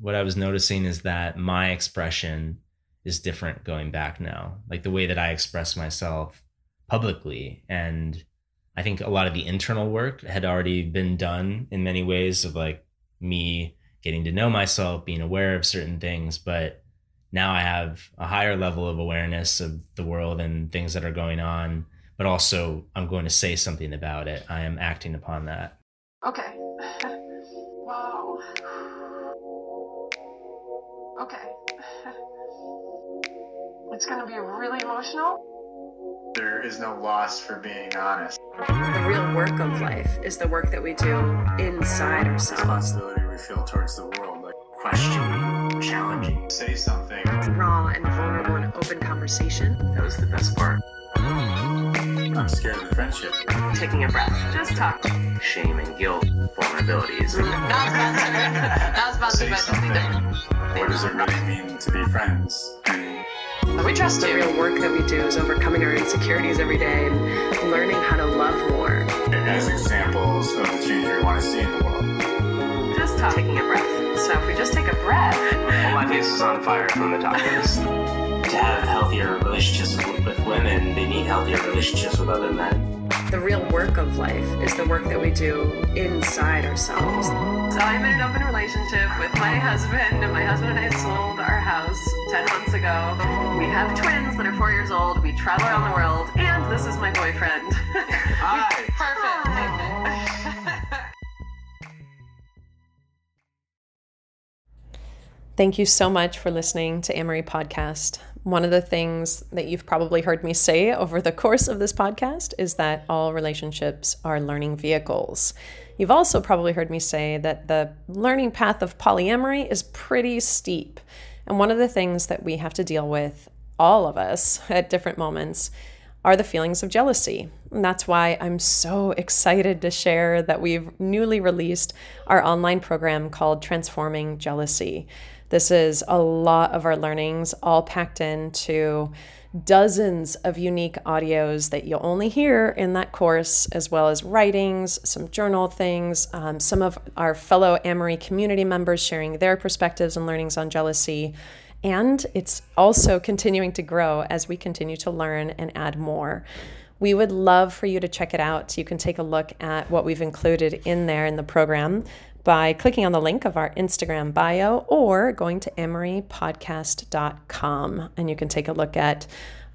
what I was noticing is that my expression is different going back now. Like the way that I express myself publicly. And I think a lot of the internal work had already been done in many ways of like me getting to know myself, being aware of certain things. But now I have a higher level of awareness of the world and things that are going on. But also, I'm going to say something about it. I am acting upon that. Okay. Okay. It's gonna be really emotional. There is no loss for being honest. The real work of life is the work that we do inside ourselves. Responsibility we feel towards the world, like questioning, challenging. say something. Raw and vulnerable and open conversation. That was the best part. I'm scared of the friendship. Taking a breath. Just talk. Shame and guilt, vulnerabilities. Not sponsored. Not sponsored Say by something. Either. What does it really mean to be friends? And we trust the real work that we do is overcoming our insecurities every day and learning how to love more. as examples of the change we want to see in the world. Just talk. Taking a breath. So if we just take a breath, Well, my face is on fire from the tacos. to have healthier relationships with, with women, they need healthier relationships with other men. the real work of life is the work that we do inside ourselves. So I'm in an open relationship with my husband, and my husband and I sold our house 10 months ago. We have twins that are four years old. We travel around the world, and this is my boyfriend. Hi. Perfect. Thank you so much for listening to Amory Podcast. One of the things that you've probably heard me say over the course of this podcast is that all relationships are learning vehicles. You've also probably heard me say that the learning path of polyamory is pretty steep. And one of the things that we have to deal with, all of us at different moments, are the feelings of jealousy. And that's why I'm so excited to share that we've newly released our online program called Transforming Jealousy. This is a lot of our learnings all packed into dozens of unique audios that you'll only hear in that course, as well as writings, some journal things, um, some of our fellow Amory community members sharing their perspectives and learnings on jealousy. And it's also continuing to grow as we continue to learn and add more. We would love for you to check it out. You can take a look at what we've included in there in the program by clicking on the link of our Instagram bio or going to amorypodcast.com. And you can take a look at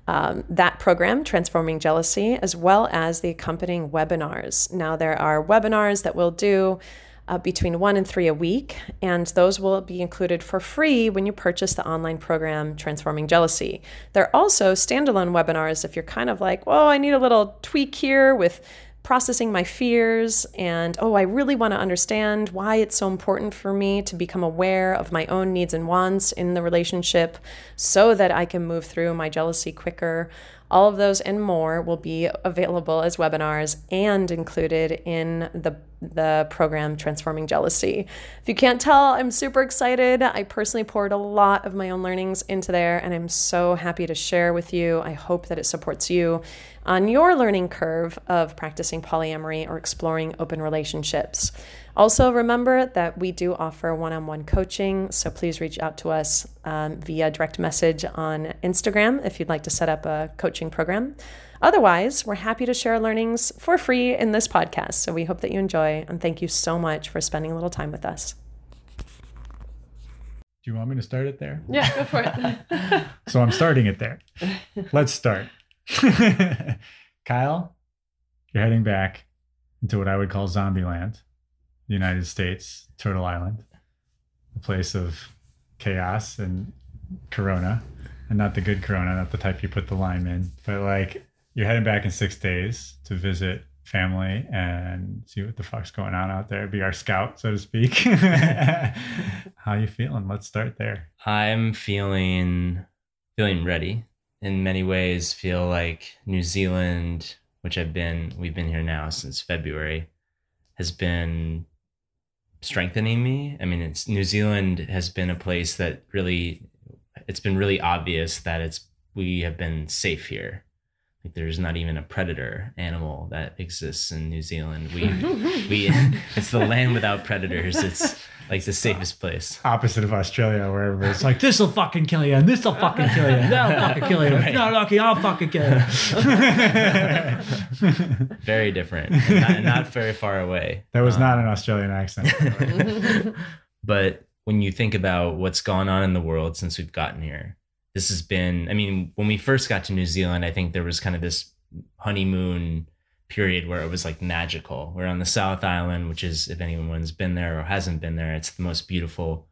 um, that program, Transforming Jealousy, as well as the accompanying webinars. Now, there are webinars that we'll do uh, between one and three a week, and those will be included for free when you purchase the online program Transforming Jealousy. There are also standalone webinars if you're kind of like, well, I need a little tweak here with processing my fears and oh i really want to understand why it's so important for me to become aware of my own needs and wants in the relationship so that i can move through my jealousy quicker all of those and more will be available as webinars and included in the the program Transforming Jealousy. If you can't tell, I'm super excited. I personally poured a lot of my own learnings into there and I'm so happy to share with you. I hope that it supports you on your learning curve of practicing polyamory or exploring open relationships. Also, remember that we do offer one on one coaching, so please reach out to us um, via direct message on Instagram if you'd like to set up a coaching program. Otherwise, we're happy to share learnings for free in this podcast. So we hope that you enjoy, and thank you so much for spending a little time with us. Do you want me to start it there? Yeah, go for it. So I'm starting it there. Let's start. Kyle, you're heading back into what I would call zombie land, the United States, Turtle Island, a place of chaos and corona, and not the good corona, not the type you put the lime in, but like you're heading back in six days to visit family and see what the fuck's going on out there, be our scout, so to speak. How you feeling? Let's start there. I'm feeling feeling ready. In many ways, feel like New Zealand, which I've been we've been here now since February, has been strengthening me. I mean, it's New Zealand has been a place that really it's been really obvious that it's we have been safe here. Like there's not even a predator animal that exists in New Zealand. We we it's the land without predators. It's like the safest place. Opposite of Australia, where it's like, this will fucking kill you, and this will fucking kill you, and that'll fucking kill you. If you're not lucky, I'll fucking kill you. Very different. And not, not very far away. that was Um, not an Australian accent. But when you think about what's gone on in the world since we've gotten here, this has been, I mean, when we first got to New Zealand, I think there was kind of this honeymoon period where it was like magical. We're on the South Island, which is, if anyone's been there or hasn't been there, it's the most beautiful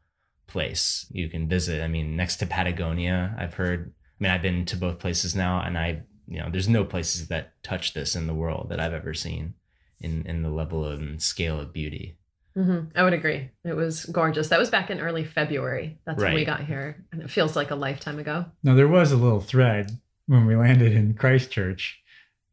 place you can visit. I mean, next to Patagonia, I've heard, I mean, I've been to both places now, and I, you know, there's no places that touch this in the world that I've ever seen in, in the level and scale of beauty. hmm I would agree. It was gorgeous. That was back in early February. That's when we got here. And it feels like a lifetime ago. Now there was a little thread when we landed in Christchurch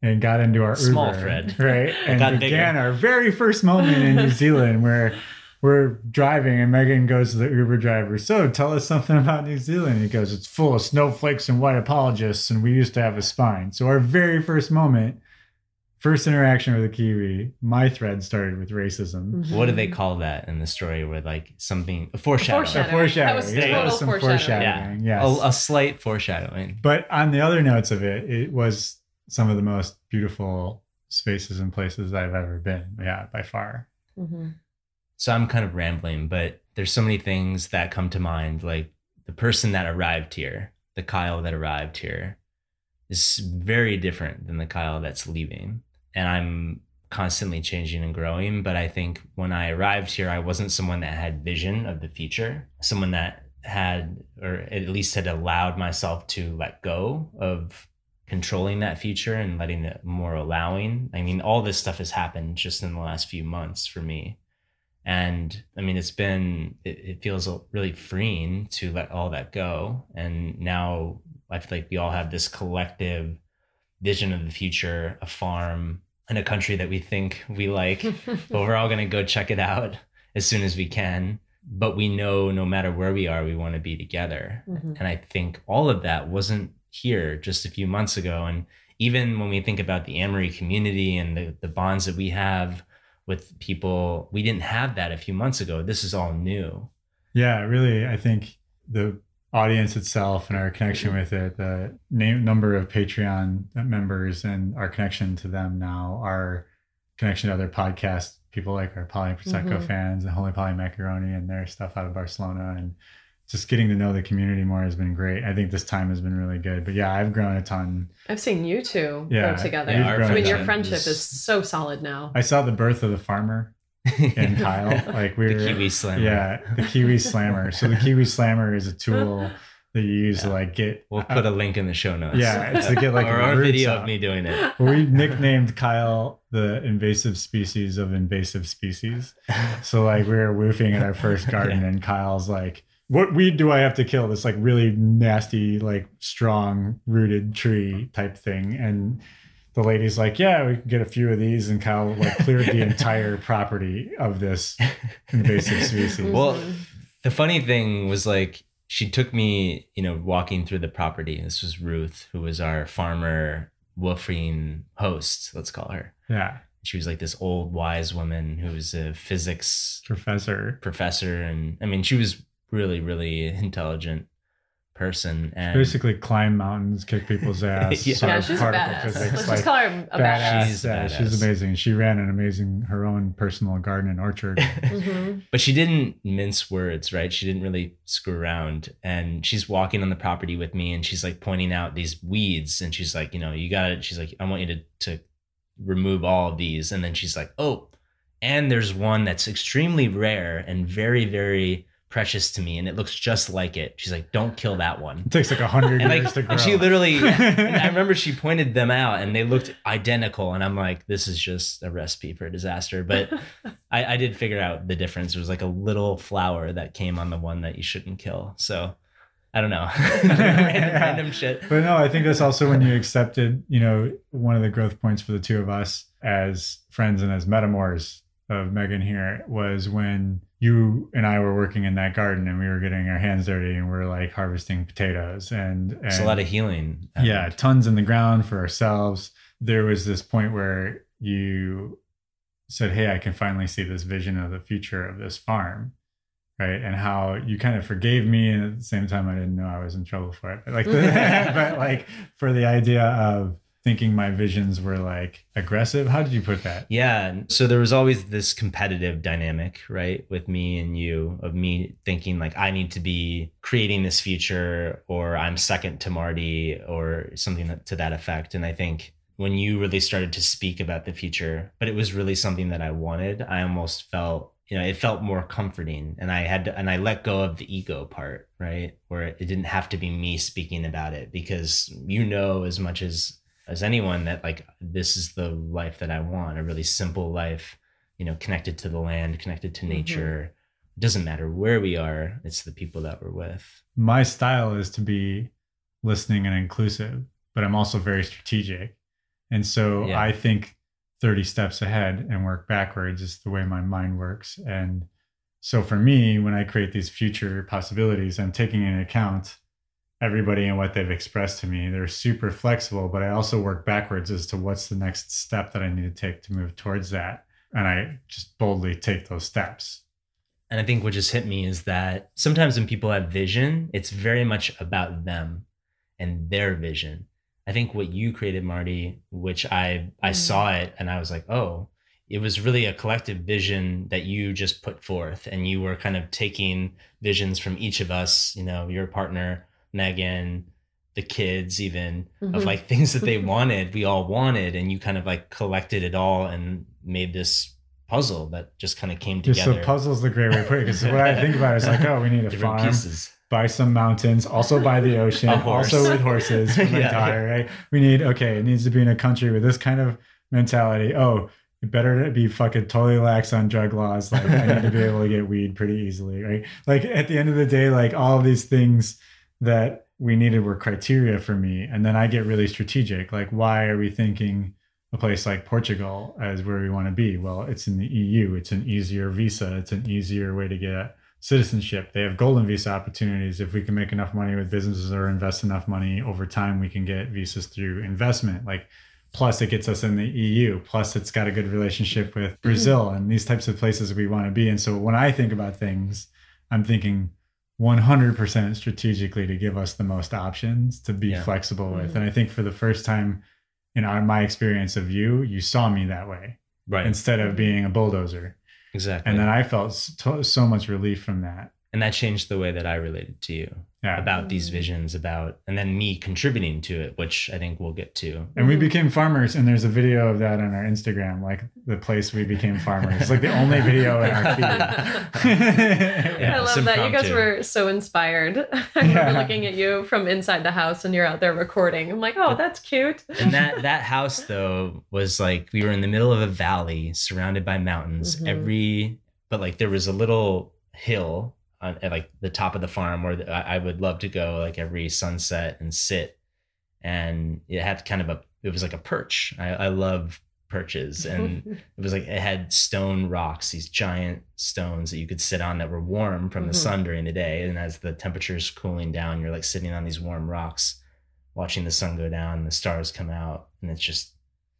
and got into our Small Uber, thread. right? And got began bigger. our very first moment in New Zealand where we're driving and Megan goes to the Uber driver. So tell us something about New Zealand. He goes, It's full of snowflakes and white apologists, and we used to have a spine. So our very first moment, first interaction with a Kiwi, my thread started with racism. Mm-hmm. What do they call that in the story? Where like something a foreshadowing, Foreshadowing. A foreshadowing. That was Yeah, total was some foreshadowing. foreshadowing. Yeah. Yes. a, a slight foreshadowing. But on the other notes of it, it was some of the most beautiful spaces and places I've ever been. Yeah, by far. hmm So I'm kind of rambling, but there's so many things that come to mind. Like the person that arrived here, the Kyle that arrived here, is very different than the Kyle that's leaving. And I'm constantly changing and growing. But I think when I arrived here, I wasn't someone that had vision of the future, someone that had, or at least had allowed myself to let go of controlling that future and letting it more allowing. I mean, all this stuff has happened just in the last few months for me and i mean it's been it, it feels really freeing to let all that go and now i feel like we all have this collective vision of the future a farm and a country that we think we like but we're all going to go check it out as soon as we can but we know no matter where we are we want to be together Mhm. and i think all of that wasn't here just a few months ago. And even when we think about the amory community and the, the bonds that we have with people we didn't have that a few months ago. This is all new. Yeah, really, I think the audience itself and our connection with it, the name number of Patreon members and our connection to them now, our connection to other podcasts, people like our Poly Prosecco Mhm. fans and Holy Poly Macaroni and their stuff out of Barcelona and just getting to know the community more has been great. I think this time has been really good. But yeah, I've grown a ton. I've seen you two Yeah, grow together. you've grown I mean, your friendship is- is so solid now. I saw the birth of the farmer and Kyle. Like we were the kiwi slammer Yeah, the Kiwi Slammer. So the Kiwi Slammer is a tool that you use to like get. we'll put a link in the show notes Yeah, it's to get, like, or, a roots video out. of me doing it we nicknamed Kyle the invasive species of invasive species. So like we were woofing in our first garden, Yeah. and Kyle's like, "What weed do I have to kill? This like really nasty, like strong rooted tree type thing." And the lady's like, "Yeah, we can get a few of these." And Kyle like cleared the entire property of this invasive species. Well, the funny thing was like she took me, you know, walking through the property. This was Ruth, who was our farmer woofing host, let's call her. yeah, She was like this old wise woman who was a physics professor. professor and I mean she was really, really intelligent person and Basically, climb mountains, kick people's ass. Yeah. yeah, she's a particle badass. physics, Let's like, just call her a badass. badass. She's a yeah, badass. she's amazing. She ran an amazing her own personal garden and orchard. hmm but she didn't mince words, right? She didn't really screw around. And she's walking on the property with me and she's like pointing out these weeds. And she's like, you know, you got it she's like, I want you to, to remove all of these. And then she's like, oh, and there's one that's extremely rare and very, very precious to me. And it looks just like it. She's like, don't kill that one. It takes like a hundred years like, to grow. and she literally, and I remember she pointed them out and they looked identical. And I'm like, this is just a recipe for disaster. But I, I did figure out the difference. There was like a little flower that came on the one that you shouldn't kill. So I don't know. random, random shit. But no, I think that's also when you accepted, you know, one of the growth points for the two of us as friends and as metamors of Megan here was when you and I were working in that garden and we were getting our hands dirty and we are like harvesting potatoes and, and It's a lot of healing. yeah, tons in the ground for ourselves. There was this point where you said, Hey, I can finally see this vision of the future of this farm. Right. And how you kind of forgave me. And at the same time, I didn't know I was in trouble for it. But like, the, but like for the idea of thinking my visions were like aggressive. How did you put that? Yeah. So there was always this competitive dynamic, right, with me and you, of me thinking like I need to be creating this future or I'm second to Marty or something to that effect. And I think when you really started to speak about the future, but it was really something that I wanted, I almost felt you know it felt more comforting and i had to, and i let go of the ego part right where it didn't have to be me speaking about it because you know as much as as anyone that like this is the life that I want, a really simple life, you know, connected to the land, connected to mm-hmm. nature. Mm-hmm. It doesn't matter where we are, it's the people that we're with. My style is to be listening and inclusive, but I'm also very strategic. And so yeah. I think 30 steps ahead and work backwards is the way my mind works. And so for me, when I create these future possibilities, I'm taking into account everybody and what they've expressed to me. They're super flexible, but I also work backwards as to what's the next step that I need to take to move towards that. And I just boldly take those steps. And I think what just hit me is that sometimes when people have vision, it's very much about them and their vision. I think what you created, Marty, which I I mm. saw it and I was like, oh, it was really a collective vision that you just put forth and you were kind of taking visions from each of us, you know, your partner, Megan, the kids, even mm-hmm. of like things that they wanted, we all wanted, and you kind of like collected it all and made this puzzle that just kind of came together. So puzzle's the great way to put it because what I think about is like, oh, we need a Different farm. Pieces. Buy some mountains, also by the ocean, also with horses for my yeah, daughter, yeah. right? We need okay, it needs to be in a country with this kind of mentality. Oh, it better be fucking totally lax on drug laws. Like I need to be able to get weed pretty easily, right? Like at the end of the day, like all of these things that we needed were criteria for me. And then I get really strategic. Like, why are we thinking a place like Portugal as where we want to be? Well, it's in the EU. It's an easier visa. It's an easier way to get citizenship. They have golden visa opportunities. If we can make enough money with businesses or invest enough money over time, we can get visas through investment. Like, plus it gets us in the EU. Plus, it's got a good relationship with mm-hmm. Brazil and these types of places we want to be. And so when I think about things, I'm thinking 100% strategically to give us the most options to be yeah. flexible with. Mm-hmm. And I think for the first time in our, my experience of you, you saw me that way. Right. Instead of being a bulldozer. Exactly. And then I felt so, so much relief from that. And that changed the way that I related to you yeah. about these visions about and then me contributing to it which i think we'll get to. And we became farmers and there's a video of that on our instagram like the place we became farmers like the only video in our feed. Yeah, i love that. You guys were so inspired. I remember yeah. looking at you from inside the house and you're out there recording. I'm like oh that's cute. and that that house though was like we were in the middle of a valley surrounded by mountains. Mm-hmm. every but like there was a little hill on, at like the top of the farm where I would love to go like every sunset and sit. And it had kind of a, it was like a perch. I, I love perches and it was like it had stone rocks these giant stones that you could sit on that were warm from the mm-hmm. sun during the day and as the temperature's cooling down you're like sitting on these warm rocks watching the sun go down and the stars come out and it's just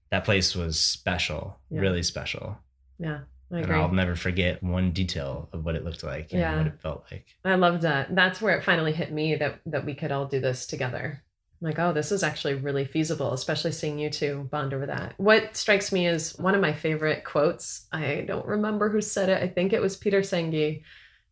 that place was special yeah. really special yeah I. And I'll never forget one detail of what it looked like and what it felt like. I loved that. That's where it finally hit me that that we could all do this together. I'm like, oh, this is actually really feasible, especially seeing you two bond over that. What strikes me is one of my favorite quotes. I don't remember who said it. I think it was Peter Senge.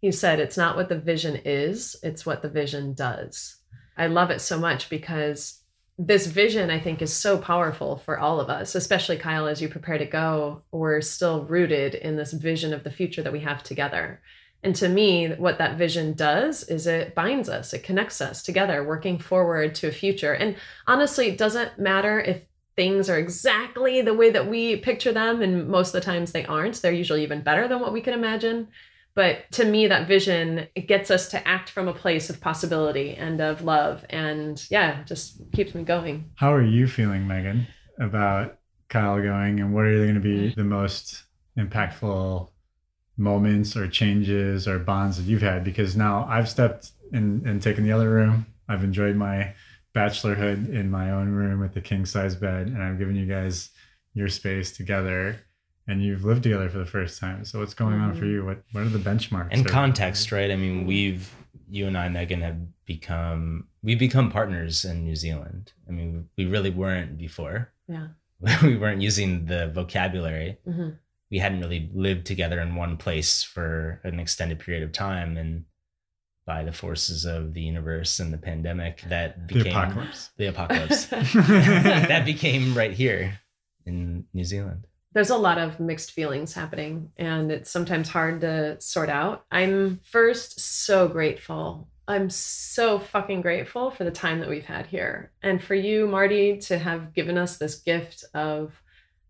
He said, It's not what the vision is, it's what the vision does. I love it so much because this vision i think is so powerful for all of us especially kyle as you prepare to go we're still rooted in this vision of the future that we have together. And to me what that vision does is it binds us it connects us together working forward to a future. And honestly it doesn't matter if things are exactly the way that we picture them and most of the times they aren't. They're usually even better than what we can imagine but to me that vision it gets us to act from a place of possibility and of love. And yeah just keeps me going. How are you feeling megan about kyle going? And what are going to be mm-hmm. the most impactful moments or changes or bonds that you've had? Because now I've stepped in and taken the other room. I've enjoyed my bachelorhood in my own room with the king size bed, and I've given you guys your space together. And you've lived together for the first time. So what's going on for you? What what are the benchmarks? and or- context, right? I mean, we've you and I, Megan, have become we've become partners in New Zealand. I mean, we really weren't before. Yeah. we weren't using the vocabulary. hmm We hadn't really lived together in one place for an extended period of time, and by the forces of the universe and the pandemic, that became The became apocalypse. The apocalypse that became right here in New Zealand. There's a lot of mixed feelings happening, and it's sometimes hard to sort out. I'm first so grateful. I'm so fucking grateful for the time that we've had here. And for you, Marty, to have given us this gift of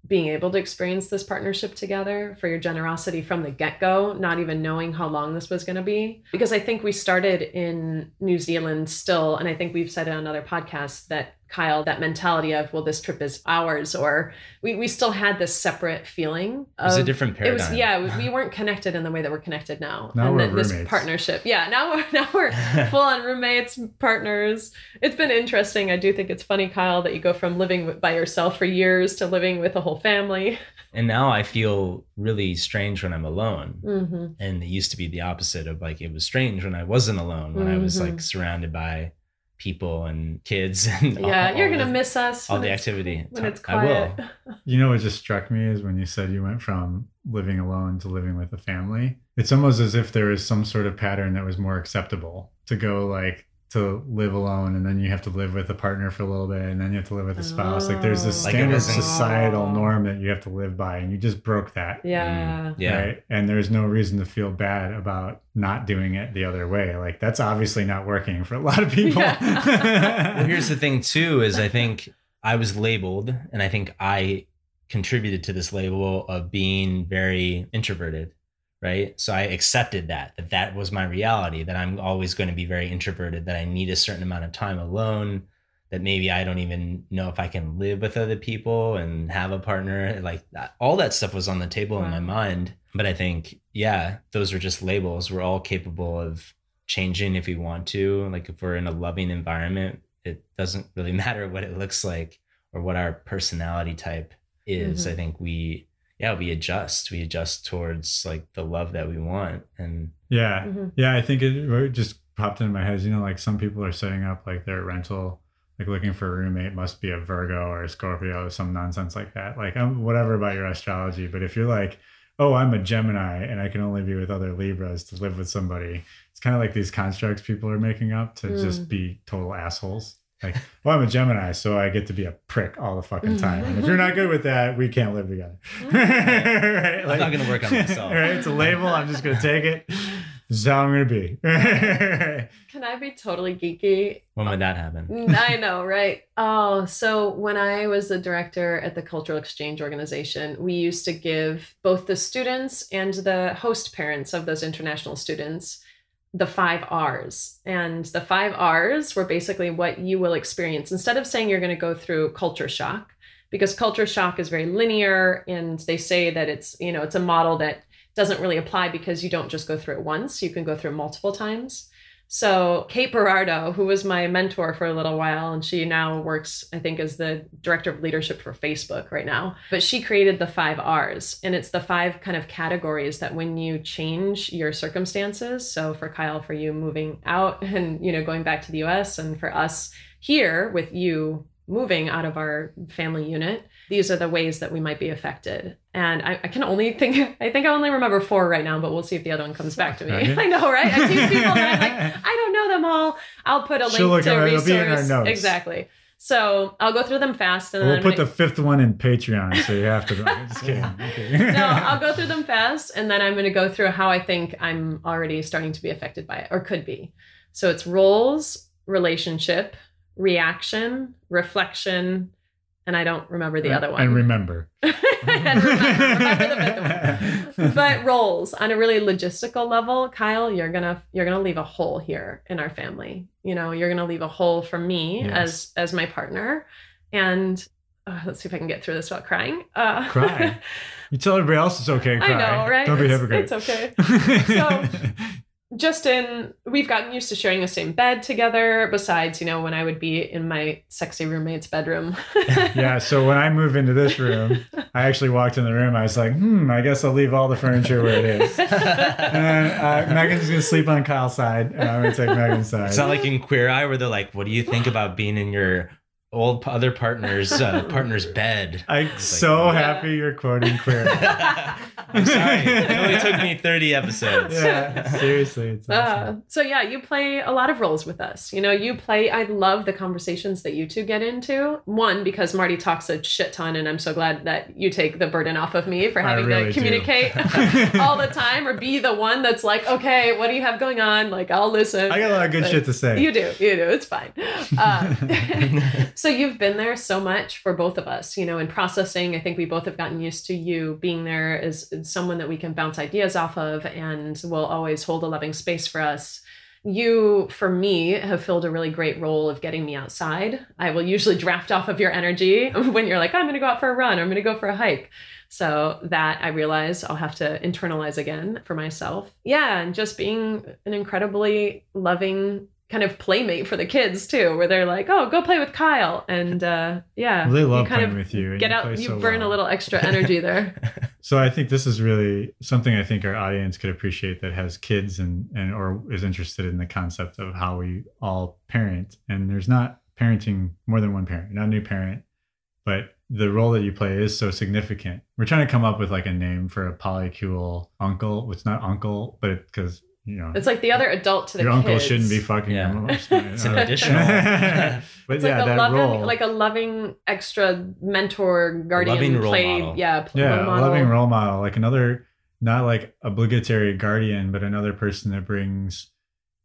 being able to experience this partnership together, for your generosity from the get go, not even knowing how long this was going to be. Because I think we started in New Zealand still, and I think we've said on other podcasts that Kyle, that mentality of, well, this trip is ours, or we, we still had this separate feeling. It was a of- different it was paradigm. yeah we weren't connected in the way that we're connected now Now and we're then this roommates. partnership yeah now we're now we're full on roommates partners it's been interesting i do think it's funny kyle that you go from living by yourself for years to living with a whole family And now I feel really strange when I'm alone. hmm and it used to be the opposite of like it was strange when I wasn't alone when I was like surrounded by people and kids and yeah all- you're all gonna the- miss us all the activity. when it's quiet I will. You know what just struck me is when you said you went from living alone to living with a family. It's almost as if there was some sort of pattern that was more acceptable to go like to live alone and then you have to live with a partner for a little bit and then you have to live with a spouse. Like there's this Oh. Like standard wasn't- societal norm that you have to live by and you just broke that. yeah Mm, yeah. Right. And there's no reason to feel bad about not doing it the other way. Like that's obviously not working for a lot of people. Well, here's the thing too is I think I was labeled and I think I contributed to this label of being very introverted, right? So I accepted that that that was my reality that I'm always going to be very introverted that I need a certain amount of time alone that maybe I don't even know if I can live with other people and have a partner like that. all that stuff was on the table in my mind but I think yeah those are just labels we're all capable of changing if we want to like if we're in a loving environment it doesn't really matter what it looks like or what our personality type is Mhm. i think we yeah we adjust we adjust towards like the love that we want and yeah. Mhm. Yeah, I think it, it just popped into my head. You know, like some people are setting up like their rental, like looking for a roommate must be a Virgo or a Scorpio or some nonsense like that. Like, um, whatever about your astrology, but if you're like, oh, I'm a Gemini and I can only be with other Libras to live with somebody, it's kind of like these constructs people are making up to just Mm. be total assholes. Like, well, I'm a Gemini, so I get to be a prick all the fucking time. And if you're not good with that, we can't live together. right? I'm not gonna work on myself. Right? It's a label. I'm just gonna take it. This is how I'm gonna be. can i be totally geeky when would that happen Mm, I know, right? Oh, so when I was the director at the Cultural Exchange Organization, we used to give both the students and the host parents of those international students the five R's. And the five R's were basically what you will experience. Instead of saying you're going to go through culture shock, because culture shock is very linear and they say that it's, you know, it's a model that doesn't really apply because you don't just go through it once, you can go through it multiple times. So Kate Berardo, who was my mentor for a little while, and she now works, I think, as the director of leadership for Facebook right now. But she created the five R's, and it's the five kind of categories that when you change your circumstances. So for Kyle, for you moving out and you know going back to the U.S., and for us here with you moving out of our family unit, these are the ways that we might be affected. And I, I can only think, I think I only remember four right now, but we'll see if the other one comes back to me. Right. I know, right? I tease people and I'm like, I don't know them all. I'll put a link She'll look to a it, it'll be in our notes. Exactly. So I'll go through them fast and then we'll put the fifth one in Patreon, so you have to. Just kidding. Okay. no, I'll go through them fast and then I'm going to go through how I think I'm already starting to be affected by it or could be. So it's roles, relationship, reaction, reflection, and I don't remember the other one. And remember. and remember, remember the fifth one. But roles on a really logistical level, Kyle, you're gonna you're gonna leave a hole here in our family. You know, you're gonna leave a hole for me Yes. as as my partner, and uh, let's see if I can get through this without crying. Uh, Cry. You tell everybody else it's okay. to I know, right? Don't be hypocrite. it's okay. Justin, we've gotten used to sharing the same bed together. Besides, you know, when I would be in my sexy roommate's bedroom. yeah. So when I move into this room, I actually walked in the room. I was like, hmm, I guess I'll leave all the furniture where it is. And then uh, Megan's gonna sleep on Kyle's side, and I'm gonna take Megan's side. It's not like in Queer Eye where they're like, "What do you think about being in your old other partner's uh, partner's bed?" I'm like, so Yeah. happy you're quoting queer. I'm sorry. It only took me 30 episodes. yeah, seriously, it's Uh, so yeah, you play a lot of roles with us. You know, you play. I love the conversations that you two get into. One because Marty talks a shit ton, and I'm so glad that you take the burden off of me for having really to communicate all the time, or be the one that's like, okay, what do you have going on? Like, I'll listen. I got a lot of good But shit to say. You do, you do. It's fine. Uh, so you've been there so much for both of us, you know, in processing. I think we both have gotten used to you being there as, someone that we can bounce ideas off of and will always hold a loving space for us. You, for me, have filled a really great role of getting me outside. I will usually draft off of your energy when you're like, I'm going to go out for a run, I'm going to go for a hike. So that I realize I'll have to internalize again for myself. Yeah, and just being an incredibly loving kind of playmate for the kids too, where they're like, "Oh, go play with Kyle," and uh, yeah, Well, they love you kind playing of with you. get you out, you so burn well. a little extra energy there. So I think this is really something I think our audience could appreciate that has kids and and or is interested in the concept of how we all parent. And there's not parenting more than one parent, not a new parent, but the role that you play is so significant. We're trying to come up with like a name for a polycule uncle. It's not uncle, but because you know It's like the other adult to the your uncle shouldn't be fucking Yeah. your mom. It's an additional. but It's yeah, like a that loving, role, like a loving extra mentor, guardian, loving role play, model. yeah, pl- yeah, role a loving role model, like another not like obligatory guardian, but another person that brings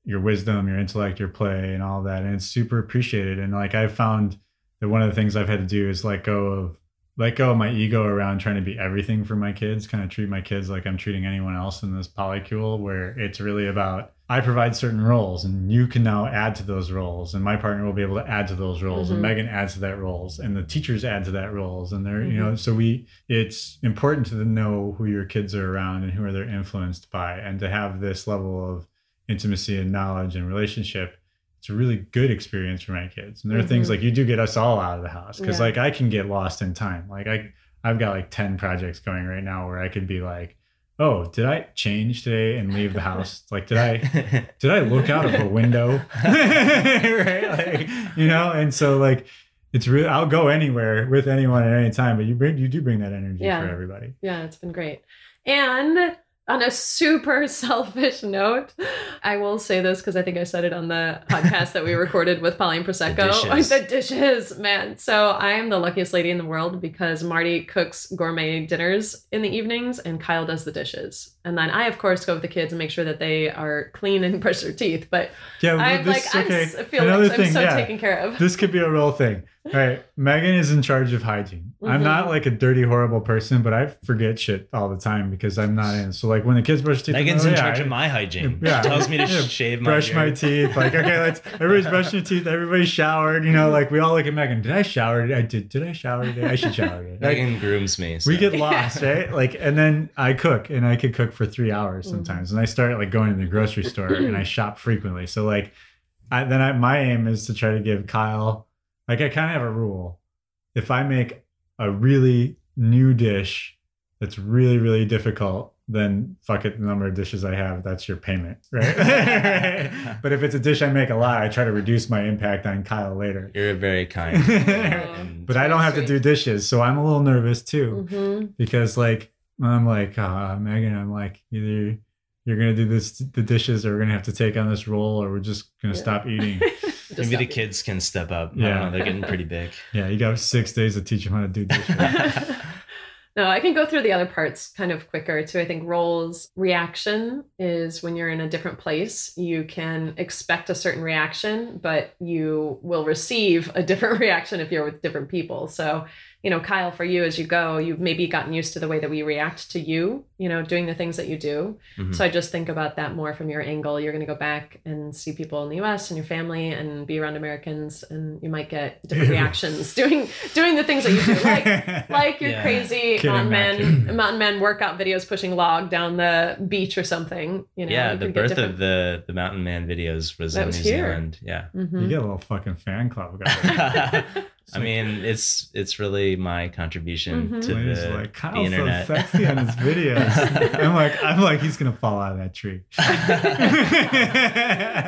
your wisdom, your intellect, your play, and all that, and it's super appreciated. And like I've found that one of the things I've had to do is let go of let go of my ego around trying to be everything for my kids, kind of treat my kids like I'm treating anyone else in this polycule, where it's really about I provide certain roles and you can now add to those roles and my partner will be able to add to those roles Mhm. and Megan adds to that roles and the teachers add to that roles and they're you Mhm. know so we it's important to know who your kids are around and who are they're influenced by and to have this level of intimacy and knowledge and relationship it's a really good experience for my kids and there are things Mhm. like you do get us all out of the house because Yeah. like i can get lost in time like i i've got like 10 projects going right now where i could be like oh did i change today and leave the house like did i did I look out of a window? right? Like, you know, and so like it's really I'll go anywhere with anyone at any time, but you bring you do bring that energy Yeah. for everybody. Yeah, it's been great. And on a super selfish note, I will say this because I think I said it on the podcast that we recorded with Poly Prosecco. dishes. the dishes, man. So I am the luckiest lady in the world because Marty cooks gourmet dinners in the evenings and Kyle does the dishes. And then I, of course, go with the kids and make sure that they are clean and brush their teeth. But Yeah, well, I'm this like, I'm, okay. s- I feel Another like I'm thing, so yeah. taken care of. This could be a real thing. All right. Megan is in charge of hygiene. I'm Mhm. not like a dirty, horrible person, but I forget shit all the time because I'm not in. So like when the kids brush their teeth, I'm Megan's like, in oh, charge yeah, of my hygiene. Yeah. She tells me to Yeah. shave my brush my teeth. Like, okay, let's everybody's brushing their teeth, everybody's showered, you know, like we all look at Megan. Did I shower? I did did I shower today? I should shower today. Megan grooms me. So. we get lost, right? Like, and then I cook, and I could cook for three hours sometimes. And I start like going to the grocery store, and I shop frequently. So like, I, then I, my aim is to try to give Kyle, like, I kind of have a rule: if I make a really new dish that's really really difficult, then fuck it, the number of dishes I have, that's your payment, right? but if it's a dish I make a lot, I try to reduce my impact on Kyle later. You're very kind. But I don't have to do dishes, so I'm a little nervous too hmm because like I'm like uh, Megan, I'm like either you're gonna do this the dishes, or we're gonna have to take on this role, or we're just gonna Yeah. stop eating. Maybe the kids can step up. I Yeah. don't know, they're getting pretty big. yeah, you got six days to teach them how to do dishes. no, I can go through the other parts kind of quicker too. I think roles reaction is when you're in a different place, you can expect a certain reaction, but you will receive a different reaction if you're with different people. So you know, Kyle, for you as you go, you've maybe gotten used to the way that we react to you, you know, doing the things that you do. Mhm. So I just think about that more from your angle. You're going to go back and see people in the U.S. and your family, and be around Americans, and you might get different reactions doing doing the things that you do, like like your Yeah. crazy Kidding, mountain Matt, man mountain man workout videos pushing log down the beach or something. You know, yeah, you the birth different- of the the Mountain Man videos was That in was New here. Zealand. Yeah. Mhm. you get a little fucking fan club guy. I mean, it's it's really my contribution Mhm. to He's the, like the Kyle's so internet. sexy on his videos. I'm like, I'm like, he's gonna fall out of that tree.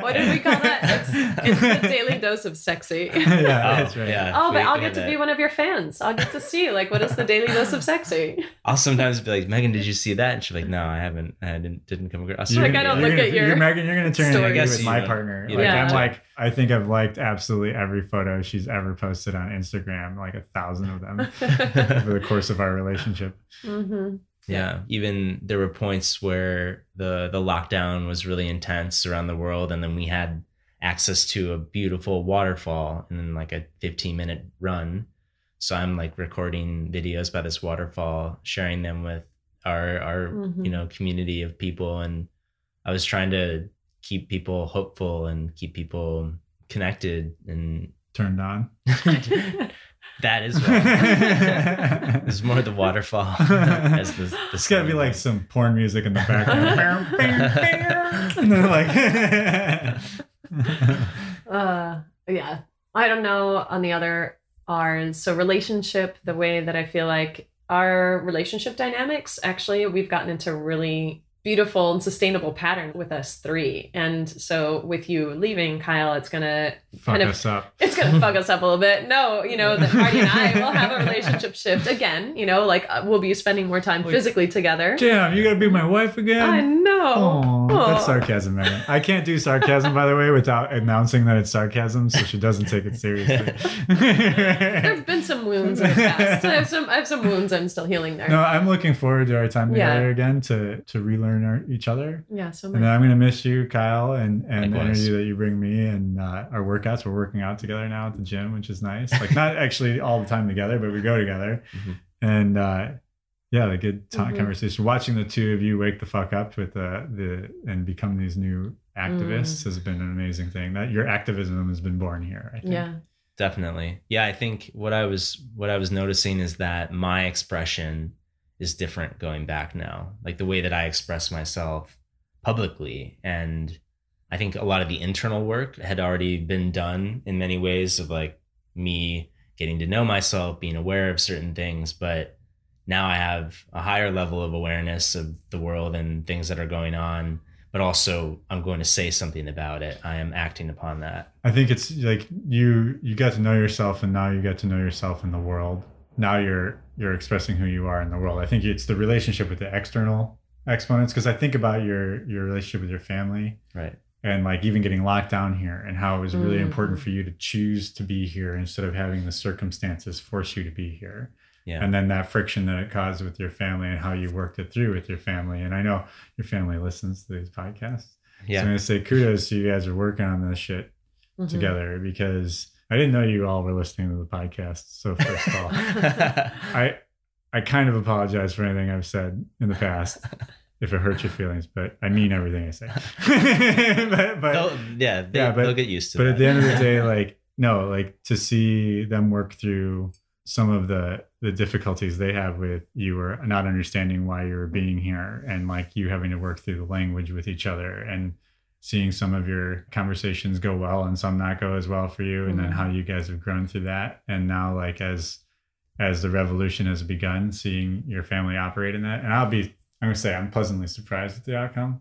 what did we call that? It's, it's the daily dose of sexy. yeah, that's right. yeah. Oh, but I'll get to that. be one of your fans. I'll get to see like what is the daily dose of sexy. I'll sometimes be like, Megan, did you see that? And she's like, No, I haven't. I didn't didn't come across. You're Like, gonna- I don't look gonna- at your You're Megan. You're gonna turn stories. into with my don't- partner. you Like don't I'm like, I think I've liked absolutely every photo she's ever posted on Instagram, like a thousand of them over the course of our relationship. hmm Yeah. Even there were points where the the lockdown was really intense around the world, and then we had access to a beautiful waterfall and then like a 15 minute run. So I'm like recording videos by this waterfall, sharing them with our our Mhm. you know community of people, and I was trying to keep people hopeful and keep people connected and Turned on. that is why it's more the waterfall as the, the It's gotta be like goes. some porn music in the background. and then like Uh, yeah. I don't know on the other R's. So relationship, the way that I feel like our relationship dynamics, actually, we've gotten into really beautiful and sustainable pattern with us three. And so with you leaving, Kyle, it's gonna fuck of us up. it's gonna fuck us up a little bit. No, you know that Marty and I will have a relationship shift again. You know, like uh, we'll be spending more time Like- physically together. Damn, you gotta be my wife again. I know. Oh, that's sarcasm, man. I can't do sarcasm, by the way, without announcing that it's sarcasm, so she doesn't take it seriously. There've been some wounds in the past. I have some. I have some wounds. I'm still healing there. no, I'm looking forward to our time Yeah. together again to to relearn our, each other. Yeah. So Much. And. I'm gonna miss you, Kyle, and and the energy that you bring me, and uh, our workouts. We're working out together now at the gym, which is nice. Like not actually all the time together, but we go together, Mhm. and uh, yeah, the good time Mhm. conversation. Watching the two of you wake the fuck up with the the and become these new activists Mm. has been an amazing thing. That your activism has been born here. I think. yeah. definitely yeah i think what i was what i was noticing is that my expression is different going back now like the way that i express myself publicly and i think a lot of the internal work had already been done in many ways of like me getting to know myself being aware of certain things but now i have a higher level of awareness of the world and things that are going on but also i'm going to say something about it i am acting upon that I think it's like you you got to know yourself, and now you get to know yourself in the world. Now you're you're expressing who you are in the world. I think it's the relationship with the external exponents because I think about your your relationship with your family right and like even getting locked down here and how it was really Mhm. important for you to choose to be here instead of having the circumstances force you to be here. yeah And then that friction that it caused with your family and how you worked it through with your family. And I know your family listens to these podcasts. So yeah I'm gonna say kudos to you guys for working on this shit Mhm. together because I didn't know you all were listening to the podcast. So first of all, I I kind of apologize for anything I've said in the past if it hurts your feelings, but I mean everything I say. but but, They'll, yeah, they, Yeah, but- they'll get used to but that. at the end of the day, like no, like to see them work through some of the the difficulties they have with you or not understanding why you're being here and like you having to work through the language with each other and seeing some of your conversations go well and some not go as well for you and then Mhm. how you guys have grown through that and now like as as the revolution has begun seeing your family operate in that and i'll be i'm gonna say i'm pleasantly surprised at the outcome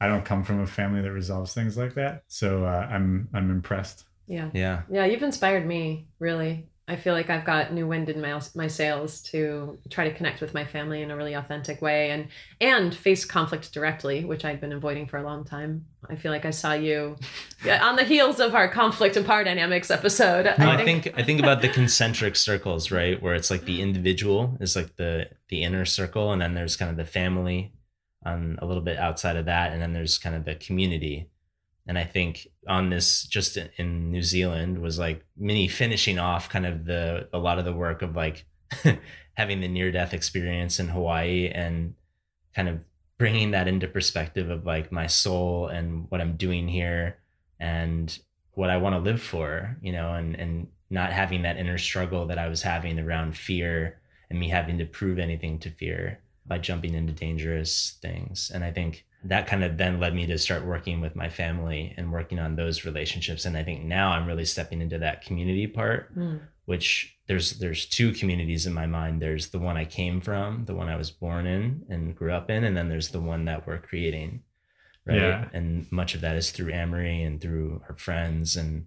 i don't come from a family that resolves things like that so uh, i'm i'm impressed Yeah. yeah, Yeah, you've inspired me, really. I feel like I've got new wind in my my sails to try to connect with my family in a really authentic way and and face conflict directly, which I'd been avoiding for a long time. I feel like I saw you on the heels of our conflict and power dynamics episode. No, I think I think about the concentric circles, right? Where it's like the individual is like the the inner circle, and then there's kind of the family, um, a little bit outside of that, and then there's kind of the community. And I think on this, just in- New Zealand, was like mini finishing off kind of the a lot of the work of like having the near death experience in Hawaii and kind of bringing that into perspective of like my soul and what I'm doing here and what I want to live for, you know, and and not having that inner struggle that I was having around fear and me having to prove anything to fear by jumping into dangerous things. And I think that kind of then led me to start working with my family and working on those relationships. And I think now I'm really stepping into that community part, Mm. which there's there's two communities in my mind. There's the one I came from, the one I was born in and grew up in, and then there's the one that we're creating. Right. Yeah. And much of that is through Amory and through our friends and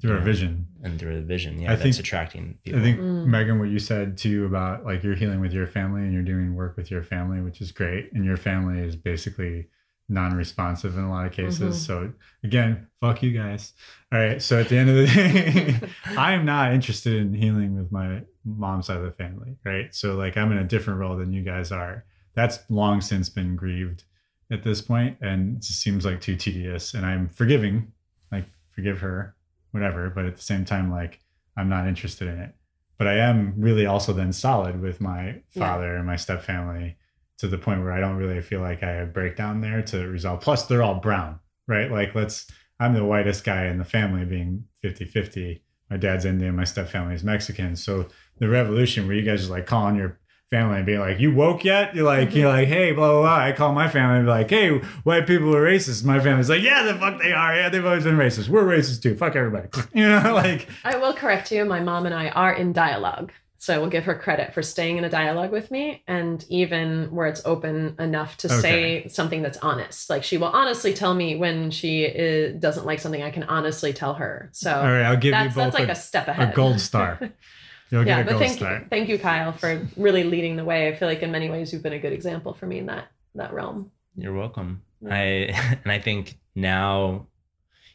through our Yeah. vision. and through a vision. Yeah, I that's think- attracting people. I think Mm. Megan, what you said too about like you're healing with your family and you're doing work with your family, which is great. And your family is basically non-responsive in a lot of cases. Mhm. So again, fuck you guys. All right. So at the end of the day, I am not interested in healing with my mom's side of the family. Right. So like I'm in a different role than you guys are. That's long since been grieved at this point, and it just seems like too tedious. And I'm forgiving, like forgive her, whatever. But at the same time, like I'm not interested in it. But I am really also then solid with my Yeah. father and my step family to the point where I don't really feel like I have breakdown there to resolve. Plus, they're all brown, right? Like, let's, I'm the whitest guy in the family being 50 50. My dad's Indian, my step family is Mexican. So the revolution where you guys are like calling your family and being like, you woke yet? You're like, mm-hmm. you're like, hey, blah, blah, blah. I call my family and be like, hey, white people are racist. My family's like, yeah, the fuck they are. Yeah, they've always been racist. We're racist too. Fuck everybody. You know, like, I will correct you. My mom and I are in dialogue. So I will give her credit for staying in a dialogue with me and even where it's open enough to say something that's honest. Like she will honestly tell me when she is, doesn't like something, I can honestly tell her. So all right, I'll give that's, you both that's like a, a, step a gold star. You'll yeah, get a but gold thank star. you, thank you, Kyle, for really leading the way. I feel like in many ways you've been a good example for me in that that realm. You're welcome. Yeah. I and I think now,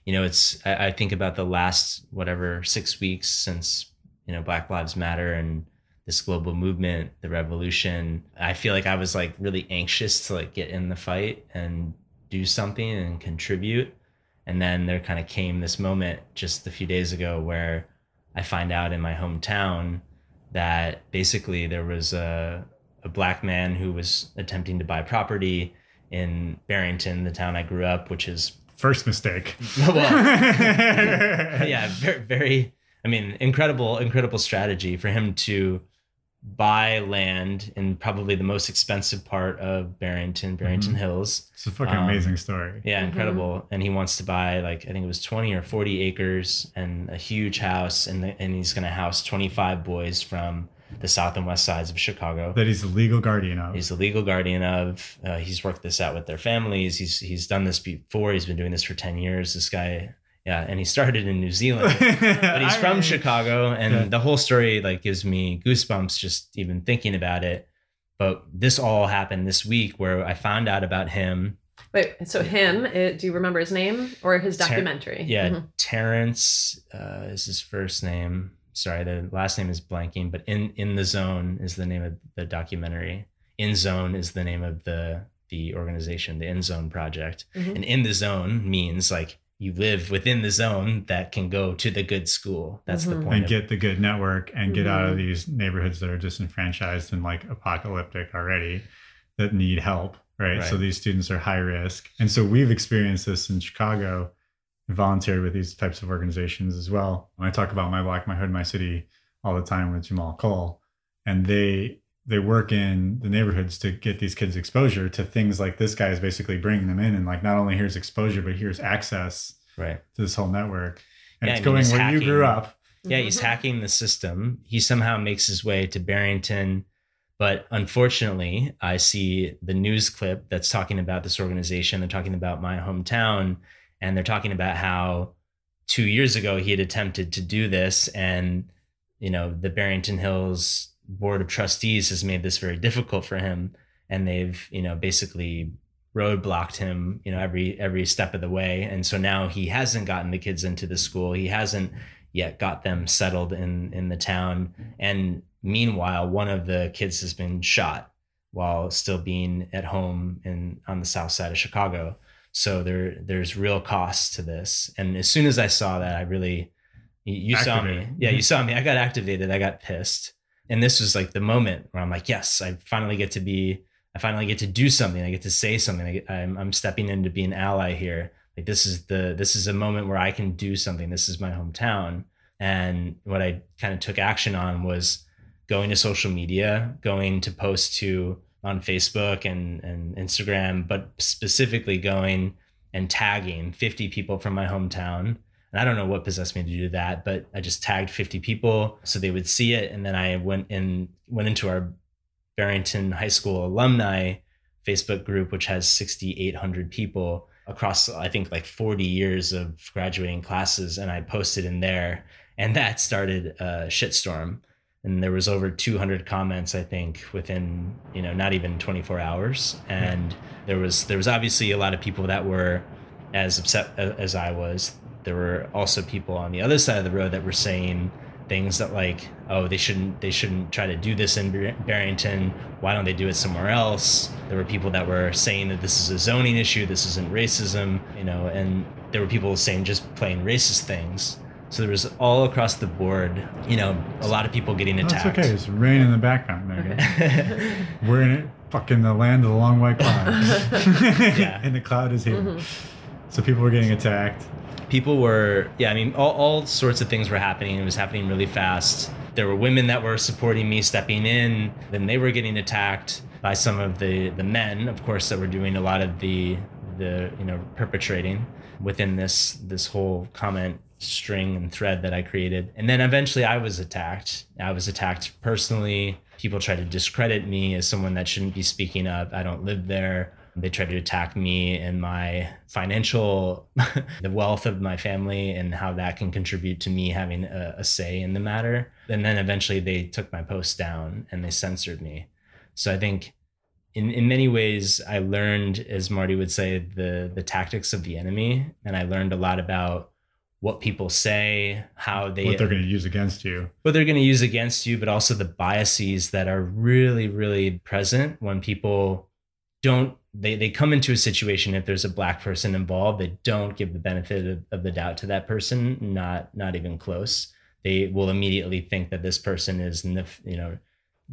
you know, it's I, I think about the last whatever six weeks since you know Black Lives Matter and this global movement, the revolution. I feel like I was like really anxious to like get in the fight and do something and contribute. And then there kind of came this moment just a few days ago where I find out in my hometown that basically there was a a black man who was attempting to buy property in Barrington, the town I grew up, which is First mistake. well, yeah, very, very. I mean, incredible, incredible strategy for him to buy land in probably the most expensive part of Barrington, Barrington Mhm. Hills. It's a fucking Um, amazing story. Yeah, Mhm. incredible. And he wants to buy like I think it was 20 or 40 acres and a huge house and the, and he's going to house 25 boys from the south and west sides of Chicago. That he's the legal guardian of. He's the legal guardian of. Uh, he's worked this out with their families. He's he's done this before. He's been doing this for 10 years. This guy, yeah, and he started in New Zealand. but he's from mean, Chicago, and Yeah. the whole story like gives me goosebumps just even thinking about it. But this all happened this week where I found out about him. Wait, so him, uh, do you remember his name or his Ter- documentary? Yeah, Mhm. Terrence uh, is his first name. Sorry, the last name is blanking. But in in the zone is the name of the documentary. In zone is the name of the the organization, the In Zone Project. Mhm. And in the zone means like you live within the zone that can go to the good school. That's the Mhm. point. and of- get the good network and get out of Mhm. these neighborhoods that are disenfranchised and like apocalyptic already that need help right, so these students are high risk and so we've experienced this in chicago volunteered with these types of organizations as well i talk about my block my hood my city all the time with Jahmal Cole and they they work in the neighborhoods to get these kids exposure to things like this guy is basically bringing them in and like not only here's exposure but here's access right. to this whole network and Yeah, it's I mean, going he's where you grew up Yeah, he's mm-hmm. hacking the system. He somehow makes his way to Barrington. But unfortunately, I see the news clip that's talking about this organization. They're talking about my hometown, and they're talking about how two years ago he had attempted to do this. And, you know, the Barrington Hills Board of Trustees has made this very difficult for him. And they've, you know, basically roadblocked him, you know, every every step of the way. And so now he hasn't gotten the kids into the school. He hasn't yet got them settled in in the town. And meanwhile one of the kids has been shot while still being at home in on the south side of chicago. So there there's real costs to this. And as soon as i saw that i really you, you saw me. Yeah you mm-hmm. saw me. I got activated. I got pissed And this was like the moment where I'm like, yes, I finally get to be, I finally get to do something. I get to say something. I I'm, I'm stepping in to be an ally here. Like this is the, this is a moment where I can do something. This is my hometown. And what I kind of took action on was going to social media, going to post to on Facebook and, and Instagram, but specifically going and tagging 50 people from my hometown. And I don't know what possessed me to do that, but I just tagged 50 people so they would see it. And then I went in went into our Barrington High School alumni Facebook group, which has 6,800 people across, I think, like 40 years of graduating classes. And I posted in there, and that started a shitstorm. And there was over 200 comments, I think, within you know not even 24 hours. And there was there was obviously a lot of people that were as upset as I was. There were also people on the other side of the road that were saying things that like oh they shouldn't they shouldn't try to do this in barrington why don't they do it somewhere else there were people that were saying that this is a zoning issue this isn't racism you know and there were people saying just plain racist things so there was all across the board you know a lot of people getting That's attacked okay. It's rain in the background, Megan. We're in it, fucking the land of the long white cloud. Yeah. and the cloud is here. Mm-hmm. So people were getting attacked. People were yeah i mean all, all sorts of things were happening. It was happening really fast. There were women that were supporting me stepping in. Then they were getting attacked by some of the the men of course that were doing a lot of the the you know perpetrating within this this whole comment string and thread that i created. And then eventually i was attacked. I was attacked personally. People tried to discredit me as someone that shouldn't be speaking up. I don't live there they tried to attack me and my financial the wealth of my family and how that can contribute to me having a, a say in the matter. And then eventually they took my post down and they censored me. So i think in, in many ways i learned as marty would say the the tactics of the enemy. And i learned a lot about what people say how they what they're going to use against you. what they're going to use against you, but also the biases that are really, really present when people don't they, they come into a situation if there's a black person involved they don't give the benefit of, of the doubt to that person not not even close they will immediately think that this person is you know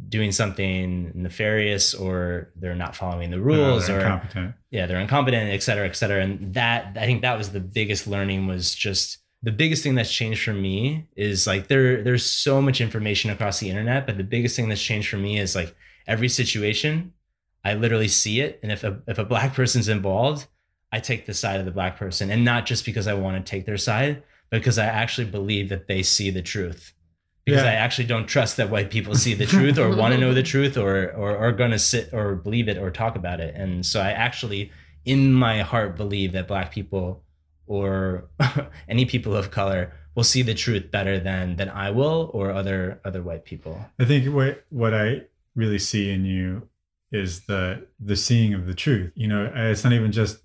doing something nefarious or they're not following the rules They're or incompetent. yeah they're incompetent et cetera et cetera and that i think that was the biggest learning was just the biggest thing that's changed for me is like there there's so much information across the internet but the biggest thing that's changed for me is like every situation i literally see it and if a, if a black person's involved i take the side of the black person and not just because i want to take their side but because i actually believe that they see the truth because Yeah. I actually don't trust that white people see the truth or want to know the truth or or are going to sit or believe it or talk about it. And so I actually, in my heart, believe that black people or any people of color will see the truth better than than I will or other other white people. I think what what I really see in you is the the seeing of the truth. You know, it's not even just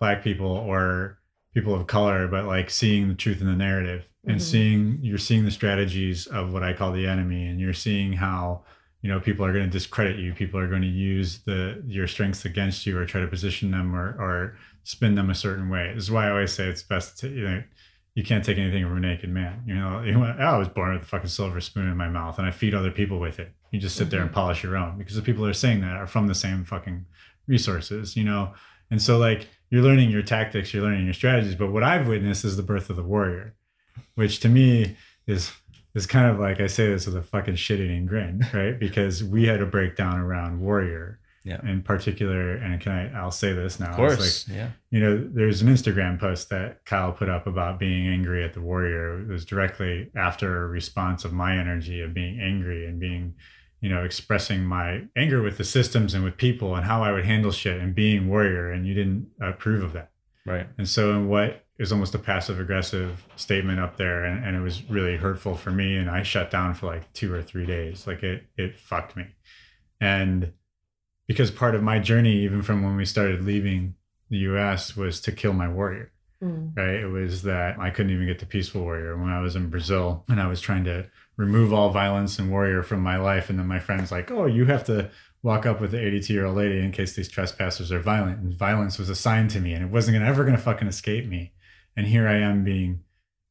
black people or people of color, but like seeing the truth in the narrative and Mhm. seeing you're seeing the strategies of what I call the enemy, and you're seeing how you know people are going to discredit you, people are going to use the your strengths against you or try to position them or or spin them a certain way. This is why I always say it's best to you know you can't take anything from a naked man. You know, you know, I was born with a fucking silver spoon in my mouth and I feed other people with it. You just sit there and mm-hmm. polish your own because the people that are saying that are from the same fucking resources, you know? And so like you're learning your tactics, you're learning your strategies. But what I've witnessed is the birth of the warrior, which to me is is kind of like I say this with a fucking shit eating grin, right? Because we had a breakdown around warrior Yeah. in particular. And can I I'll say this now. Of course, yeah. you know, there's an Instagram post that Kyle put up about being angry at the warrior. It was directly after a response of my energy of being angry and being, you know, expressing my anger with the systems and with people and how I would handle shit and being warrior. And you didn't approve of that. Right. And so, in what is almost a passive aggressive statement up there, and, and it was really hurtful for me. And I shut down for like two or three days. Like it, it fucked me. And because part of my journey, even from when we started leaving the US, was to kill my warrior, Mm. right? It was that I couldn't even get to peaceful warrior when I was in Brazil and I was trying to remove all violence and warrior from my life. And then my friend's like, oh, you have to walk up with the 82 year old lady in case these trespassers are violent. And violence was assigned to me and it wasn't gonna, ever going to fucking escape me. And here I am being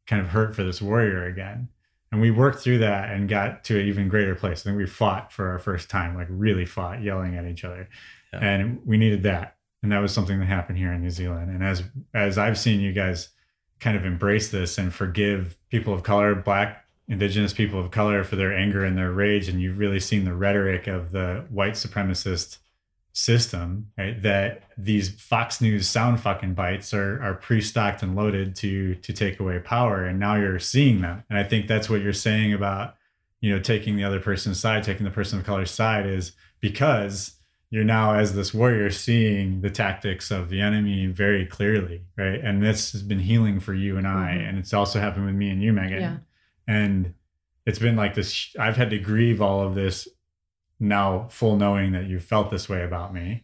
kind of hurt for this warrior again. And we worked through that and got to an even greater place. I think we fought for our first time, like really fought, yelling at each other. Yeah. And we needed that. And that was something that happened here in New Zealand. And as as I've seen you guys kind of embrace this and forgive people of color, black, indigenous people of color for their anger and their rage, and you've really seen the rhetoric of the white supremacist system, right? That these Fox News sound fucking bites are are pre-stocked and loaded to to take away power, and now you're seeing them. And I think that's what you're saying about you know taking the other person's side, taking the person of color's side, is because you're now as this warrior seeing the tactics of the enemy very clearly, right? And this has been healing for you and I, Mhm. and it's also happened with me and you, Megan. Yeah. And it's been like this. I've had to grieve all of this now full knowing that you felt this way about me.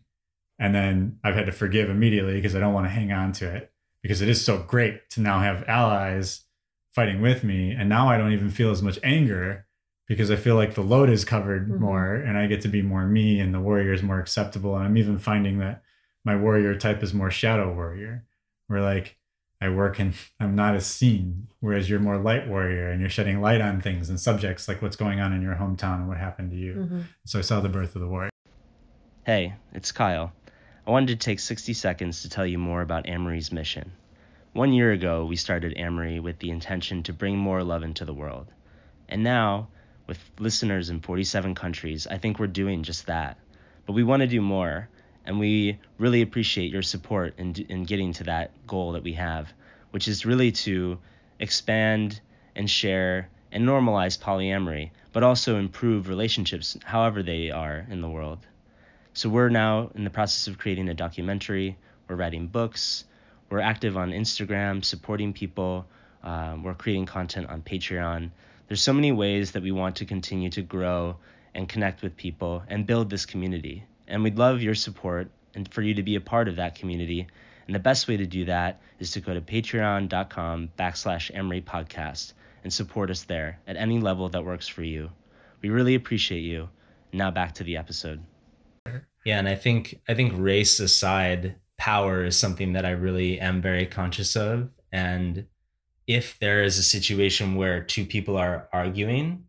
And then I've had to forgive immediately because I don't want to hang on to it because it is so great to now have allies fighting with me. And now I don't even feel as much anger because I feel like the load is covered Mhm. more and I get to be more me and the warrior is more acceptable. And I'm even finding that my warrior type is more shadow warrior, where like I work and I'm not as seen, whereas you're more light warrior and you're shedding light on things and subjects like what's going on in your hometown and what happened to you. Mhm. So I saw the birth of the warrior. Hey, it's Kyle. I wanted to take 60 seconds to tell you more about Amory's mission. One year ago, we started Amory with the intention to bring more love into the world. And now, with listeners in 47 countries, I think we're doing just that. But we want to do more, and we really appreciate your support in, in getting to that goal that we have, which is really to expand and share and normalize polyamory, but also improve relationships however they are in the world. So we're now in the process of creating a documentary. We're writing books. We're active on Instagram, supporting people. Um, we're creating content on Patreon. There's so many ways that we want to continue to grow and connect with people and build this community. And we'd love your support and for you to be a part of that community. And the best way to do that is to go to patreon.com backslash Amory podcast and support us there at any level that works for you. We really appreciate you. Now back to the episode. Yeah, and I think I think race aside, power is something that I really am very conscious of. And if there is a situation where two people are arguing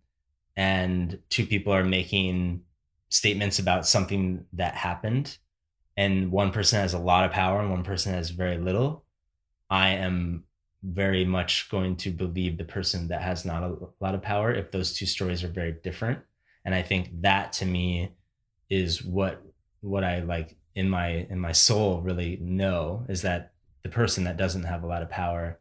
and two people are making statements about something that happened. And one person has a lot of power and one person has very little, I am very much going to believe the person that has not a lot of power if those two stories are very different. And I think that to me is what what I like in my in my soul really know is that the person that doesn't have a lot of power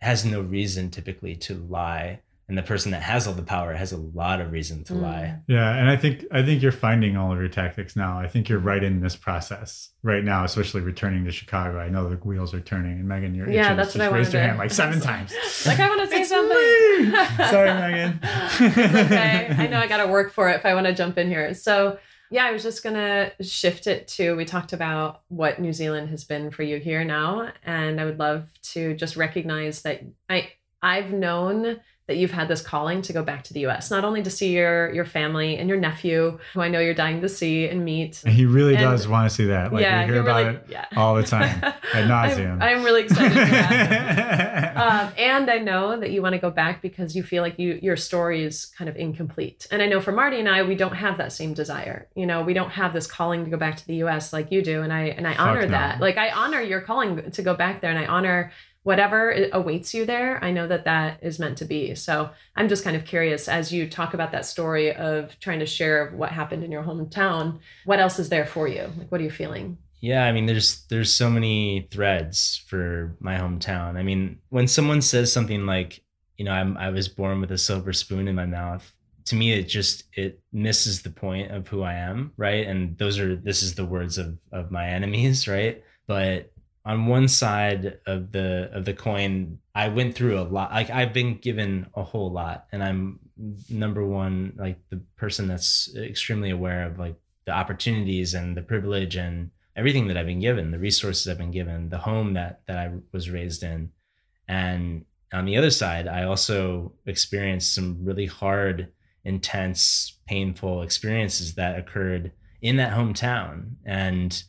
has no reason typically to lie and the person that has all the power has a lot of reason to Mm. lie Yeah, and I think I think you're finding all of your tactics now. I think you're right in this process right now, especially returning to Chicago. I know the wheels are turning, and Megan, you're Yeah, that's Just what I raised your hand like seven times. Like I want to say It's something. me! Sorry, Megan. okay. I know I got to work for it if I want to jump in here. So yeah, I was just gonna shift it to we talked about what New Zealand has been for you here now, and I would love to just recognize that I I've known that you've had this calling to go back to the US, not only to see your your family and your nephew, who I know you're dying to see and meet. And he really And- does want to see that. Like yeah, we hear he about really, it yeah. all the time ad nauseum. I'm, I'm really excited um, and I know that you want to go back because you feel like you your story is kind of incomplete. And I know for Marty and I, we don't have that same desire. You know, we don't have this calling to go back to the U.S. like you do, and I and I Fuck honor no. that. Like I honor your calling to go back there, and I honor whatever awaits you there. I know that that is meant to be. So I'm just kind of curious as you talk about that story of trying to share what happened in your hometown. What else is there for you? Like, what are you feeling? yeah i mean there's there's so many threads for my hometown i mean when someone says something like you know I'm, i was born with a silver spoon in my mouth to me it just it misses the point of who i am right and those are this is the words of of my enemies right but on one side of the of the coin i went through a lot like i've been given a whole lot and i'm number one like the person that's extremely aware of like the opportunities and the privilege and everything that I've been given, the resources I've been given, the home that that I was raised in. And on the other side, I also experienced some really hard, intense, painful experiences that occurred in that hometown. And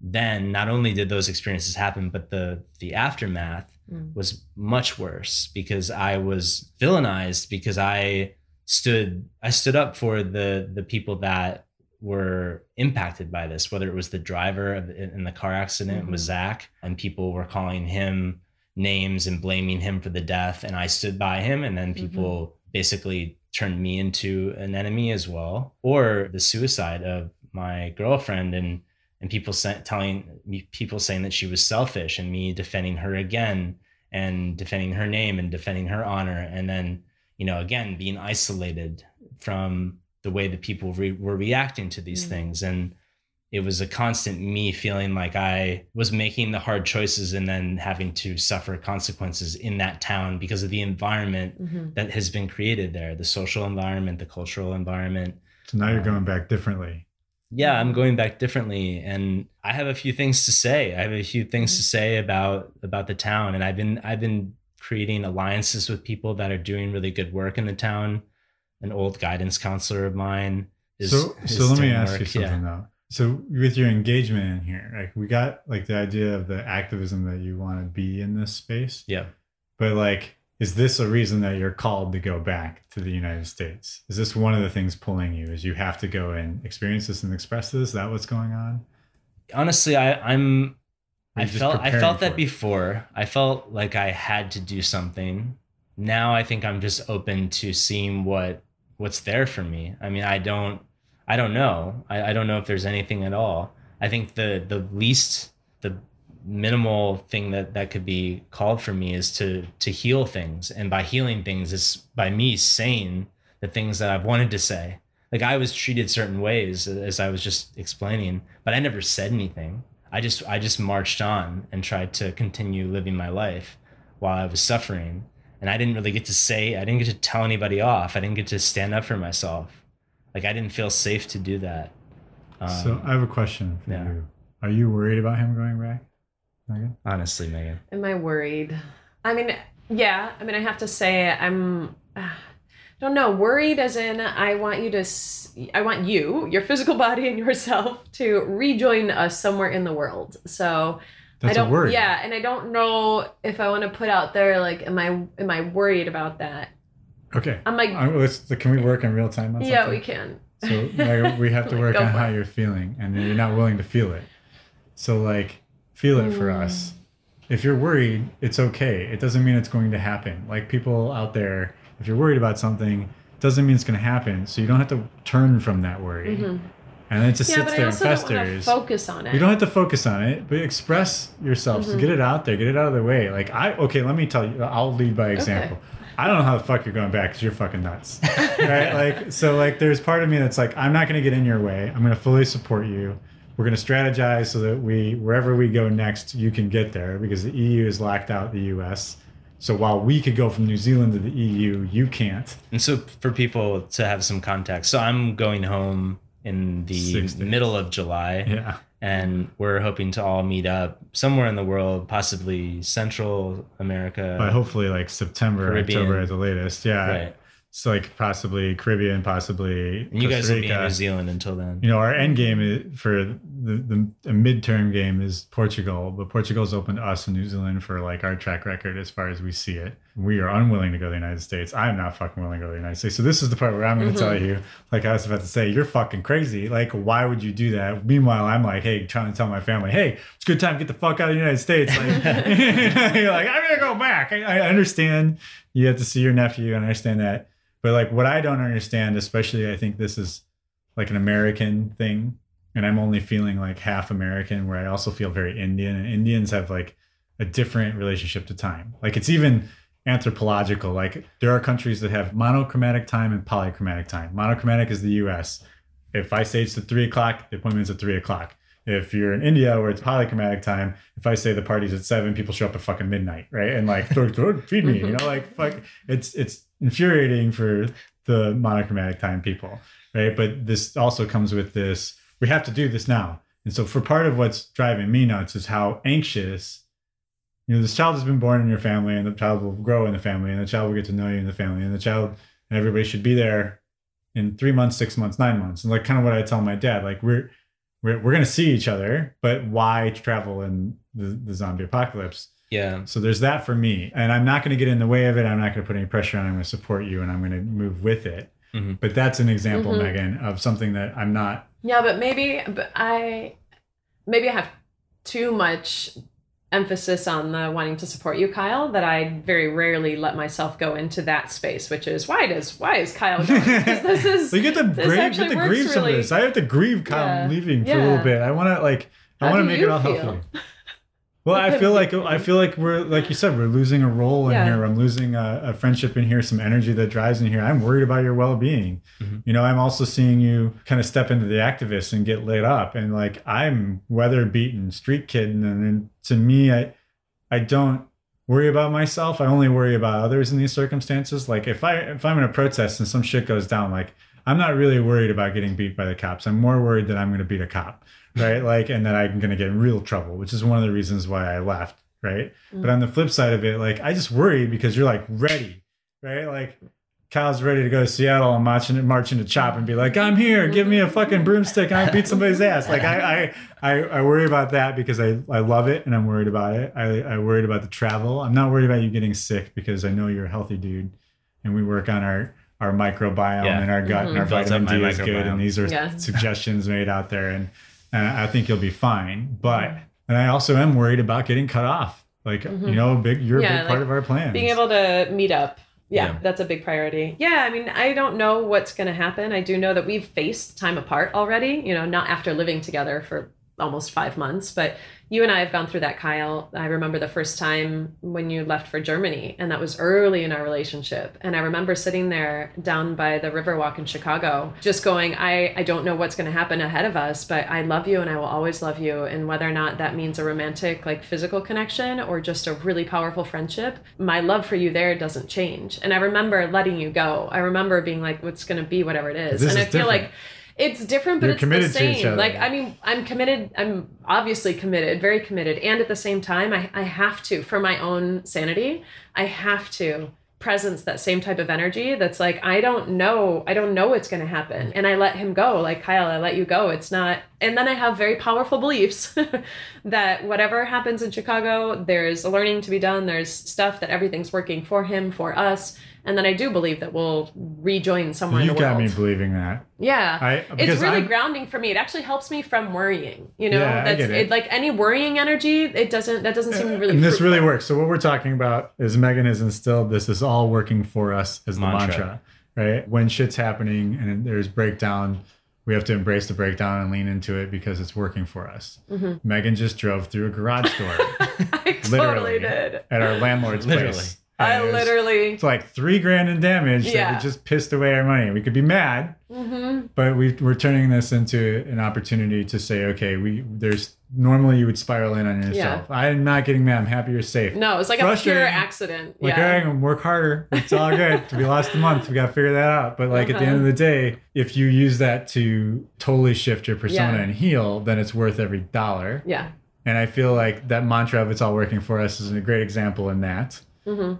then not only did those experiences happen, but the the aftermath Mm. was much worse because I was villainized because I stood I stood up for the the people that were impacted by this, whether it was the driver of, in the car accident was Mhm. Zach, and people were calling him names and blaming him for the death, and I stood by him, and then people basically turned me into an enemy as well, or the suicide of my girlfriend and and people sa- telling me people saying that she was selfish and me defending her again and defending her name and defending her honor and then you know again being isolated from the way that people re- were reacting to these Mm. things and it was a constant me feeling like i was making the hard choices and then having to suffer consequences in that town because of the environment Mhm. that has been created there the social environment the cultural environment So now you're Um, going back differently. Yeah i'm going back differently and i have a few things to say i have a few things to mm-hmm. say about about the town and i've been i've been creating alliances with people that are doing really good work in the town an old guidance counselor of mine is so so let me ask work. you something though. So with your engagement in here, like we got like the idea of the activism that you want to be in this space. yeah But like, is this a reason that you're called to go back to the United States? Is this one of the things pulling you? Is you have to go and experience this and express this? Is that what's going on? honestly i i'm i felt i felt that it? before i felt like i had to do something now i think i'm just open to seeing what what's there for me i mean i don't i don't know i, I don't know if there's anything at all i think the the least the minimal thing that that could be called for me is to to heal things. And by healing things is by me saying the things that i've wanted to say. Like i was treated certain ways as i was just explaining but i never said anything. I just i just marched on and tried to continue living my life while i was suffering. And i didn't really get to say i didn't get to tell anybody off. I didn't get to stand up for myself. Like i didn't feel safe to do that. Um, so I have a question for yeah. you. Are you worried about him going back? Megan? honestly megan Am I worried? I mean, yeah. I mean, I have to say, I'm. Uh, don't know. Worried as in, I want you to. I want you, your physical body, and yourself to rejoin us somewhere in the world. So That's I don't. a worry. Yeah, and I don't know if I want to put out there like, am I am I worried about that? Okay. I'm like, Uh, let's, can we work in real time on yeah, something? we can. So Megan, we have to Like, work go on how it. you're feeling, and you're not willing to feel it. So like, feel it for Mm. us. If you're worried, it's okay. It doesn't mean it's going to happen. Like people out there, if you're worried about something, it doesn't mean it's going to happen. So you don't have to turn from that worry, Mhm. and it just Yeah, sits but I there and also don't want to festers. focus on it. You don't have to focus on it, but express yourself. So Mhm. get it out there, get it out of the way. Like I, okay, let me tell you. I'll lead by example. I don't know how the fuck you're going back because you're fucking nuts, right? Like so, like there's part of me that's like, I'm not gonna get in your way. I'm gonna fully support you. We're gonna strategize so that we, wherever we go next, you can get there because the EU has locked out the US. So while we could go from New Zealand to the EU, you can't. And so, for people to have some context, so I'm going home in the middle of July, Yeah. and we're hoping to all meet up somewhere in the world, possibly Central America. But hopefully, like September, Caribbean. October at the latest. Yeah. Right. So like possibly Caribbean, possibly And you guys Costa will be in Rica. New Zealand until then. you know, our end game is, for the, the, the midterm game is Portugal, but Portugal's open to us in New Zealand for like our track record as far as we see it. We are unwilling to go to the United States. I'm not fucking willing to go to the United States. So this is the part where I'm going to mm-hmm. tell you, like I was about to say, you're fucking crazy. Like, why would you do that? Meanwhile, I'm like, hey, trying to tell my family, hey, it's a good time to get the fuck out of the United States. Like, you're like, I'm gonna go back. I, I understand you have to see your nephew, and I understand that. But like, what I don't understand, especially, I think this is like an American thing, and I'm only feeling like half American, where I also feel very Indian, and Indians have like a different relationship to time. Like it's even anthropological. Like there are countries that have monochromatic time and polychromatic time. Monochromatic is the U.S. If I say it's at three o'clock, the appointment's at three o'clock. If you're in India where it's polychromatic time, if I say the party's at seven, people show up at fucking midnight, right? And like, "Throw- throw- feed me, you know, like mm-hmm. fuck. It's it's infuriating for the monochromatic time people, right? But this also comes with this. We have to do this now, and so for part of what's driving me nuts is how anxious. You know, this child has been born in your family, and the child will grow in the family, and the child will get to know you in the family, and the child and everybody should be there in three months, six months, nine months, and like kind of what I tell my dad, like we're we're, we're going to see each other, but why travel in the, the zombie apocalypse? Yeah. So there's that for me. And I'm not going to get in the way of it. I'm not going to put any pressure on. I'm going to support you and I'm going to move with it. Mhm. But that's an example, Mhm. Megan, of something that I'm not. Yeah, but maybe but I maybe I have too much emphasis on the wanting to support you, Kyle, that I very rarely let myself go into that space, which is why does why is Kyle going? 'Cause this is so you get to this grieve, you get to grieve some of this. I have to grieve Kyle Yeah. leaving for a little bit. I want to like, I want to make it all feel? healthy. Well, I feel like? I feel like we're like you said, we're losing a role in Yeah. here. I'm losing a, a friendship in here, some energy that drives in here. I'm worried about your well being. Mhm. You know, I'm also seeing you kind of step into the activist and get lit up, and like I'm weather beaten, street kid, and, and to me, I I don't worry about myself. I only worry about others in these circumstances. Like if I if I'm in a protest and some shit goes down, like I'm not really worried about getting beat by the cops. I'm more worried that I'm going to beat a cop, right? like, and then I'm going to get in real trouble, which is one of the reasons why I left, right? Mm. But on the flip side of it, like I just worry because you're like ready, right? Like Kyle's ready to go to Seattle and marching marching to Chop and be like, I'm here, give me a fucking broomstick and I beat somebody's ass. Like I I I, I worry about that because I, I love it and I'm worried about it. I, I worried about the travel. I'm not worried about you getting sick because I know you're a healthy dude and we work on our our microbiome Yeah. and our gut and our mm-hmm. Built up vitamin my D is good and these are Yeah. suggestions made out there and uh, I think you'll be fine. But and I also am worried about getting cut off. Like you know, big you're a Mm-hmm. Yeah, big part of our plan. being able to meet up yeah, Yeah. that's a big priority yeah i mean i don't know what's going to happen i do know that we've faced time apart already you know not after living together for almost five months but you and i have gone through that kyle. I remember the first time when you left for germany and that was early in our relationship. And i remember sitting there down by the riverwalk in chicago just going i i don't know what's going to happen ahead of us but i love you and i will always love you. And whether or not that means a romantic like physical connection or just a really powerful friendship my love for you there doesn't change. And i remember letting you go. I remember being like what's going to be whatever it is. This and is i feel different. like it's different, but You're it's committed the same. Like, I mean, I'm committed. I'm obviously committed, very committed. And at the same time, I, I have to, for my own sanity, I have to presence that same type of energy that's like i don't know i don't know what's going to happen and i let him go like kyle i let you go it's not and then i have very powerful beliefs that whatever happens in chicago there's learning to be done there's stuff that everything's working for him for us and then i do believe that we'll rejoin somewhere You've in the got world me believing that. yeah. I- it's really I'm- grounding for me. It actually helps me from worrying. You know, Yeah, I that's get it. like any worrying energy, it doesn't that doesn't seem really and this really works. So what we're talking about is Megan has instilled this is all working for us as the mantra. Mantra. right? When shit's happening and there's breakdown, we have to embrace the breakdown and lean into it because it's working for us. Mm-hmm. Megan just drove through a garage door I literally totally did. at our landlord's Literally. place. I literally It's like three grand in damage that Yeah. we just pissed away our money. We could be mad, Mhm. but we, we're turning this into an opportunity to say, okay, we there's normally you would spiral in on yourself. I'm not getting mad. I'm happy you're safe. No, it's like a pure accident. Like, yeah. all right, I'm work harder. It's all good. we lost a month. We got to figure that out. But like at the end of the day, if you use that to totally shift your persona Yeah. and heal, then it's worth every dollar. Yeah. And I feel like that mantra of "It's all working for us" is a great example in that.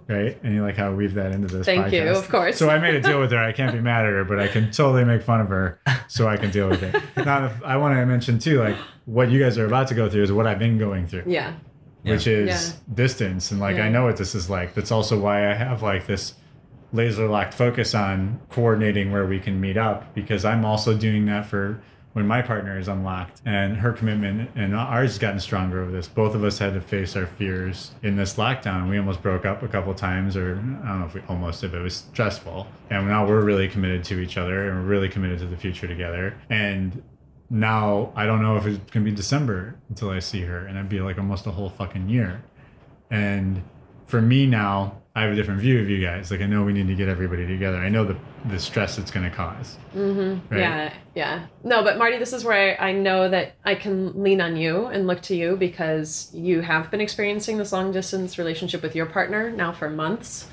Right, and you like how I weave that into this. Mm-hmm. Thank you, of course. So I made a deal with her. I can't be mad at her, but I can totally make fun of her, so I can deal with it. Now, I want to mention too, like what you guys are about to go through is what I've been going through Yeah. which is Yeah. distance and like Yeah. i know what this is like that's also why i have like this laser locked focus on coordinating where we can meet up because i'm also doing that for when my partner is unlocked and her commitment and ours has gotten stronger over this both of us had to face our fears in this lockdown. We almost broke up a couple times or i don't know if we almost but it was stressful. And now we're really committed to each other and we're really committed to the future together. And now I don't know if it's gonna be December until I see her, and it'd be like almost a whole fucking year. And for me now, I have a different view of you guys. Like I know we need to get everybody together. I know the the stress it's gonna cause. Mm-hmm. Right? Yeah, yeah. No, but Marty, this is where I, I know that I can lean on you and look to you because you have been experiencing this long distance relationship with your partner now for months.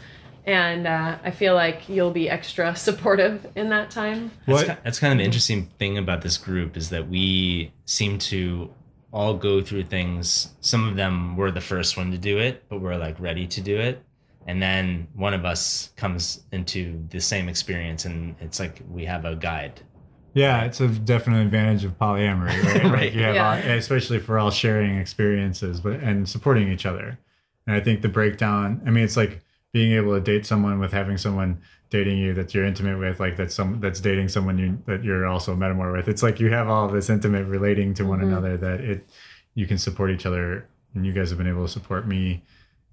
And uh, I feel like you'll be extra supportive in that time. What- ki- that's kind of an interesting thing about this group is that we seem to all go through things. Some of them were the first one to do it, but we're like ready to do it. And then one of us comes into the same experience and it's like we have a guide. Yeah, it's a definite advantage of polyamory, right? Right. Like you have Yeah. all- especially for all sharing experiences, but and supporting each other. And I think the breakdown. I mean, it's like being able to date someone with having someone dating you that you're intimate with, like that's some that's dating someone you that you're also metamour with. It's like you have all this intimate relating to one Mhm. another that it you can support each other, and you guys have been able to support me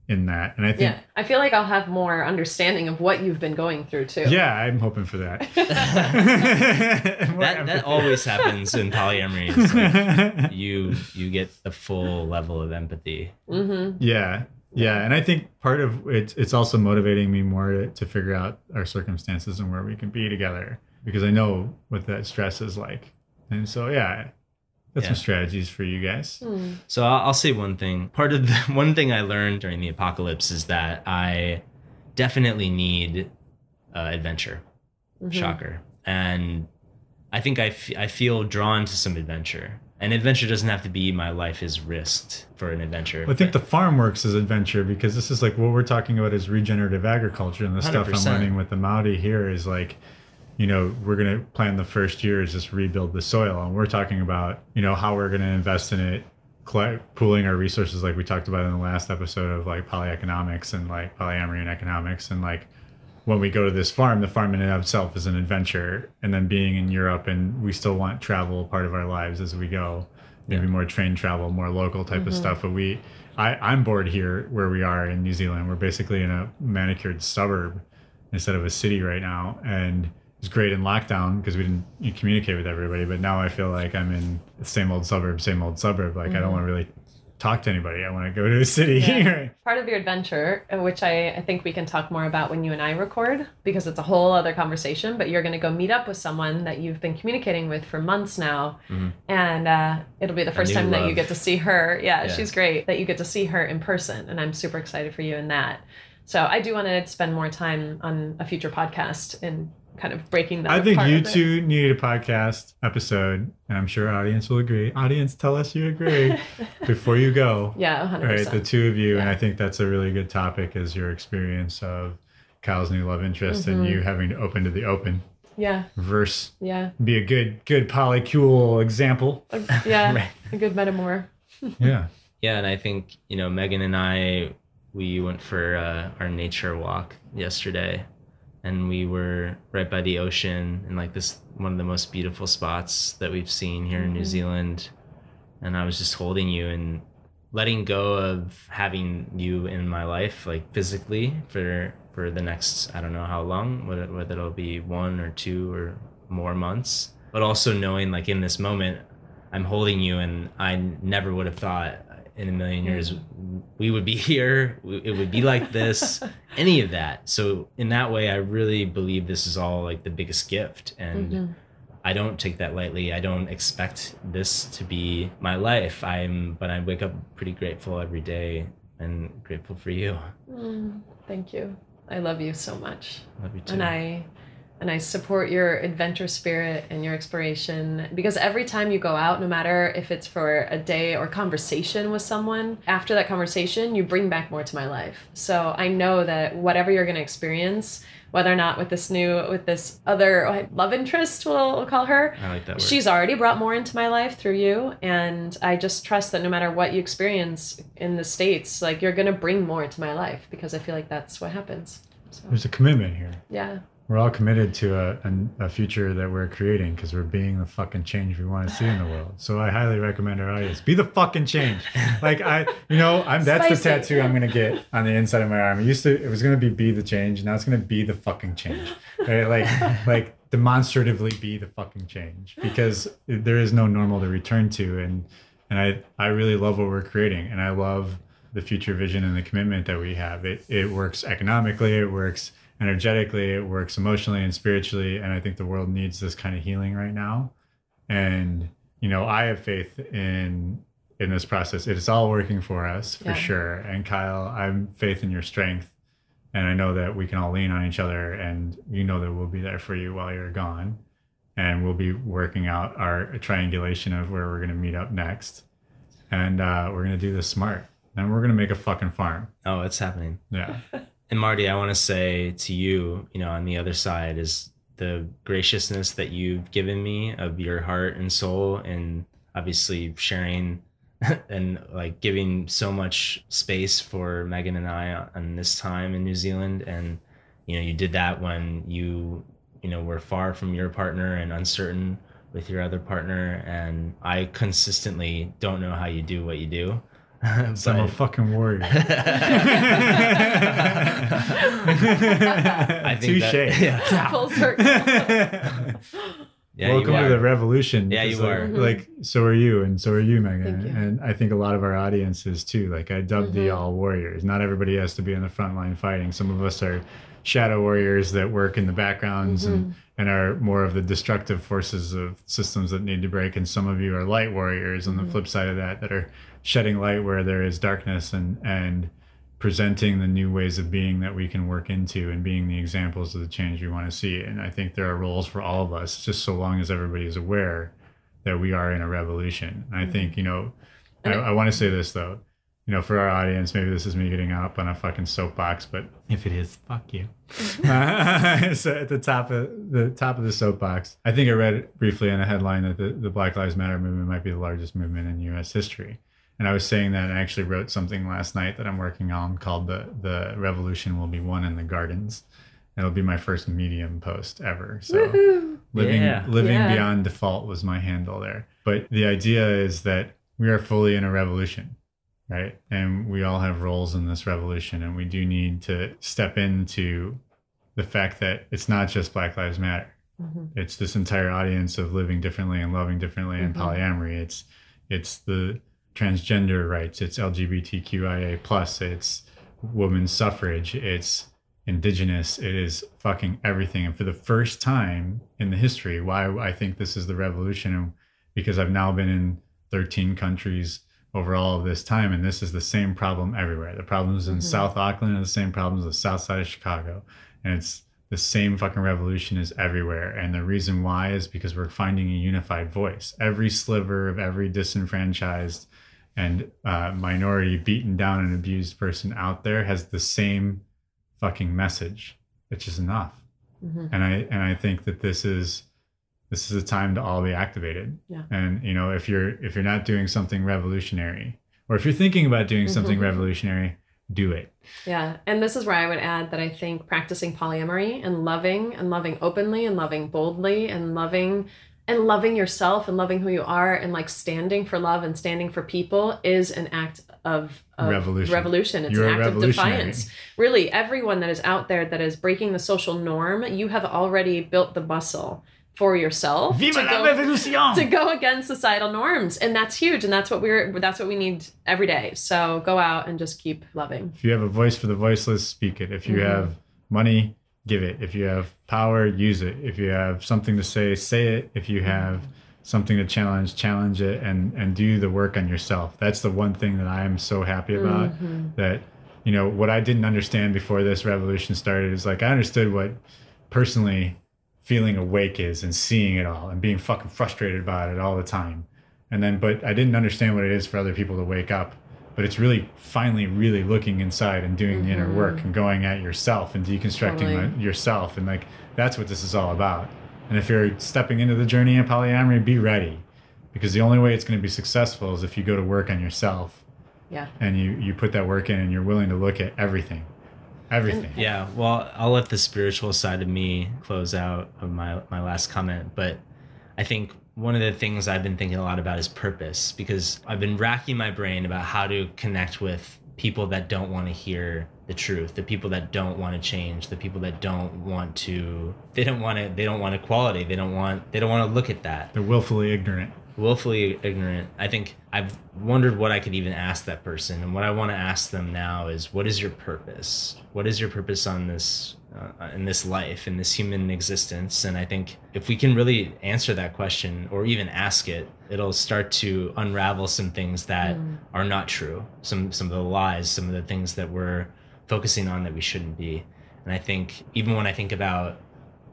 in that. And I think. Yeah, I feel like I'll have more understanding of what you've been going through too. Yeah, I'm hoping for that. More That that always happens in polyamory. It's like you you get the full level of empathy. Mm-hmm. Yeah, yeah, and I think part of it, it's also motivating me more to, to figure out our circumstances and where we can be together because I know what that stress is like, and so yeah, that's some strategies for you guys. Hmm. So I'll, I'll say one thing. Part of the one thing I learned during the apocalypse is that I definitely need uh, adventure. Mhm. Shocker. And I think I, f- I feel drawn to some adventure. And adventure doesn't have to be my life is risked for an adventure. I think the farm works as adventure because this is like what we're talking about is regenerative agriculture and the stuff I'm 100%. learning with the Maori here is like, you know, we're gonna plan the first year is just rebuild the soil, and we're talking about you know how we're gonna invest in it, collect, pooling our resources like we talked about in the last episode of like polyeconomics and like polyamory and economics and like when we go to this farm, the farm in and of itself is an adventure, and then being in Europe and we still want travel part of our lives as we go, maybe Yeah. more train travel, more local type of mm-hmm. stuff. But we, I, I'm bored here where we are in New Zealand. We're basically in a manicured suburb instead of a city right now, and it's great in lockdown because we didn't you communicate with everybody. But now I feel like I'm in the same old suburb, same old suburb. Like I don't want to really talk to anybody. I want to go to a city. Yeah. Part of your adventure, uh, which I, I think we can talk more about when you and I record, because it's a whole other conversation, but you're going to go meet up with someone that you've been communicating with for months now. Mhm. And uh, it'll be the first time that you get to see her. Yeah, Yeah. she's great. That you get to see her in person. And I'm super excited for you in that. So I do want to spend more time on a future podcast and kind of breaking that I think you a bit. two need a podcast episode, and I'm sure audience will agree. Audience, tell us you agree before you go. Yeah, 100%. Right, the two of you, and I think that's a really good topic. Is your experience of Kyle's new love interest and Mhm. you having to open to the open yeah, verse yeah, be a good good polycule example. A- yeah. Right. A good metaphor. Yeah, Yeah, and I think you know Megan and I we went for uh, our nature walk yesterday, and we were right by the ocean in like this one of the most beautiful spots that we've seen here in New Mhm. Zealand, and I was just holding you and letting go of having you in my life like physically for for the next I don't know how long whether whether it'll be one or two or more months, but also knowing like in this moment I'm holding you, and I never would have thought in a million years we would be here. It would be like this, any of that. So in that way, I really believe this is all like the biggest gift, and Mhm. I don't take that lightly. I don't expect this to be my life. I'm, but I wake up pretty grateful every day, and grateful for you. Mm, thank you. I love you so much. Love you too. and I and I support your adventure spirit and your exploration because every time you go out no matter if it's for a day or conversation with someone after that conversation you bring back more to my life so I know that whatever you're going to experience whether or not with this new with this other love interest we'll, we'll call her I like that word. She's already brought more into my life through you, and I just trust that no matter what you experience in the States, like you're gonna bring more into my life because I feel like that's what happens. So there's a commitment here. yeah. We're all committed to a, a, a future that we're creating because we're being the fucking change we want to see in the world. So I highly recommend our audience be the fucking change. Like I, you know, I'm that's the tattoo I'm gonna get on the inside of my arm. It used to, it was gonna be be the change. Now it's gonna be the fucking change. Right? Like, like demonstratively be the fucking change because there is no normal to return to, and and I I really love what we're creating, and I love the future vision and the commitment that we have. It it works economically, it works energetically, it works emotionally and spiritually, and I think the world needs this kind of healing right now. And you know, I have faith in in this process. It's all working for us for Yeah. sure. And Kyle, I'm faith in your strength. And I know that we can all lean on each other and you know that we'll be there for you while you're gone. And we'll be working out our triangulation of where we're gonna meet up next. And uh, we're gonna do this smart. And we're gonna make a fucking farm. oh, it's happening. Yeah. And Marty, I want to say to you, you know, on the other side is the graciousness that you've given me of your heart and soul and obviously sharing and like giving so much space for Megan and I on this time in New Zealand. And you know you did that when you you know were far from your partner and uncertain with your other partner. And I consistently don't know how you do what you do So I'm a fucking warrior. I think Touche. that- yeah. Full circle. Yeah, Welcome to the revolution. Yeah, you like, are. Like, so are you, and so are you, Megan. You. And I think a lot of our audiences too. Like, I dubbed the Mhm. all warriors. Not everybody has to be on the front line fighting. Some of us are shadow warriors that work in the backgrounds Mm-hmm. and and are more of the destructive forces of systems that need to break. And some of you are light warriors Mm-hmm. on the flip side of that that are shedding light where there is darkness and and presenting the new ways of being that we can work into and being the examples of the change we want to see. And I think there are roles for all of us, just so long as everybody is aware that we are in a revolution. And I mm-hmm. think, you know, I, I want to say this though, you know, for our audience, maybe this is me getting up on a fucking soapbox, but if it is, fuck you. Mm-hmm. so at the top of the top of the soapbox, I think I read briefly in a headline that the, the Black Lives Matter movement might be the largest movement in U.S. history. And I was saying that I actually wrote something last night that I'm working on called the the revolution will be won in the gardens. It'll be my first medium post ever. So living Yeah. living Yeah. beyond default was my handle there. But the idea is that we are fully in a revolution, right? And we all have roles in this revolution and we do need to step into the fact that it's not just Black Lives Matter. Mhm. It's this entire audience of living differently and loving differently and Mhm. polyamory. It's it's the transgender rights, it's LGBTQIA plus, it's women's suffrage, it's indigenous, it is fucking everything. And for the first time in the history, why I think this is the revolution, because I've now been in 13 countries over all of this time, and this is the same problem everywhere. The problems in Mhm. South Auckland are the same problems the south side of Chicago. And it's the same fucking revolution is everywhere. And the reason why is because we're finding a unified voice. Every sliver of every disenfranchised and uh, minority beaten down and abused person out there has the same fucking message, which is enough. Mhm. And I and I think that this is this is a time to all be activated. Yeah. And you know, if you're if you're not doing something revolutionary, or if you're thinking about doing something Mhm. revolutionary, do it. Yeah. And this is where I would add that I think practicing polyamory and loving and loving openly and loving boldly and loving and loving yourself and loving who you are and like standing for love and standing for people is an act of, of Revolution. revolution. It's You're an act of defiance. Really, everyone that is out there that is breaking the social norm, you have already built the muscle for yourself to go, to go against societal norms and that's huge and that's what we're that's what we need every day so go out and just keep loving If you have a voice for the voiceless, speak it. If you Mhm. have money, give it. If you have power, use it. If you have something to say, say it. If you have something to challenge, challenge it and and do the work on yourself. That's the one thing that I am so happy about Mhm. that you know what I didn't understand before this revolution started is like I understood what personally feeling awake is and seeing it all and being fucking frustrated about it all the time. And then but I didn't understand what it is for other people to wake up. But it's really finally really looking inside and doing the inner mm-hmm. work and going at yourself and deconstructing Totally. my- yourself and like that's what this is all about. And if you're stepping into the journey of polyamory, be ready. Because the only way it's going to be successful is if you go to work on yourself yeah and you you put that work in and you're willing to look at everything everything Yeah, well, I'll let the spiritual side of me close out of my my last comment, but I think one of the things I've been thinking a lot about is purpose because I've been racking my brain about how to connect with people that don't want to hear the truth, the people that don't want to change, the people that don't want to they don't want to they don't want equality, they don't want they don't want to look at that they're willfully ignorant willfully ignorant. I think I've wondered what I could even ask that person, and what I want to ask them now is, what is your purpose? What is your purpose on this, uh, in this life, in this human existence? And I think if we can really answer that question, or even ask it, it'll start to unravel some things that are not true. Some some of the lies, some of the things that we're focusing on that we shouldn't be. And I think even when I think about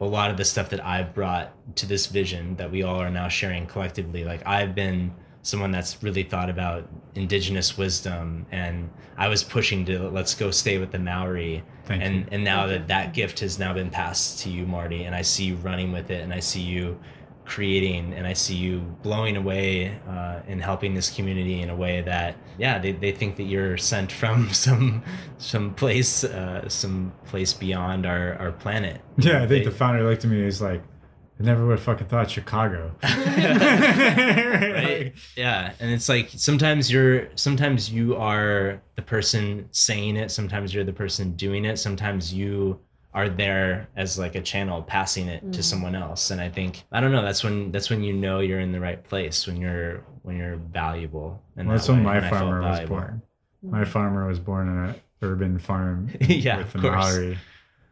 a lot of the stuff that I've brought to this vision that we all are now sharing collectively. Like I've been someone that's really thought about indigenous wisdom and i was pushing to let's go stay with the maori Thank and you. and now that that gift has now been passed to you marty and i see you running with it and i see you creating and i see you blowing away uh, and helping this community in a way that yeah they, they think that you're sent from some some place uh, some place beyond our our planet Yeah, I think They- the founder looked at me. He's like, I never would have fucking thought Chicago. right yeah and it's like sometimes you're sometimes you are the person saying it sometimes you're the person doing it sometimes you are there as like a channel passing it to Mhm. someone else and i think i don't know that's when that's when you know you're in the right place when you're when you're valuable and Well, that's when my and farmer was valuable. born. My farmer was born in an urban farm Yeah, with the of course. Maori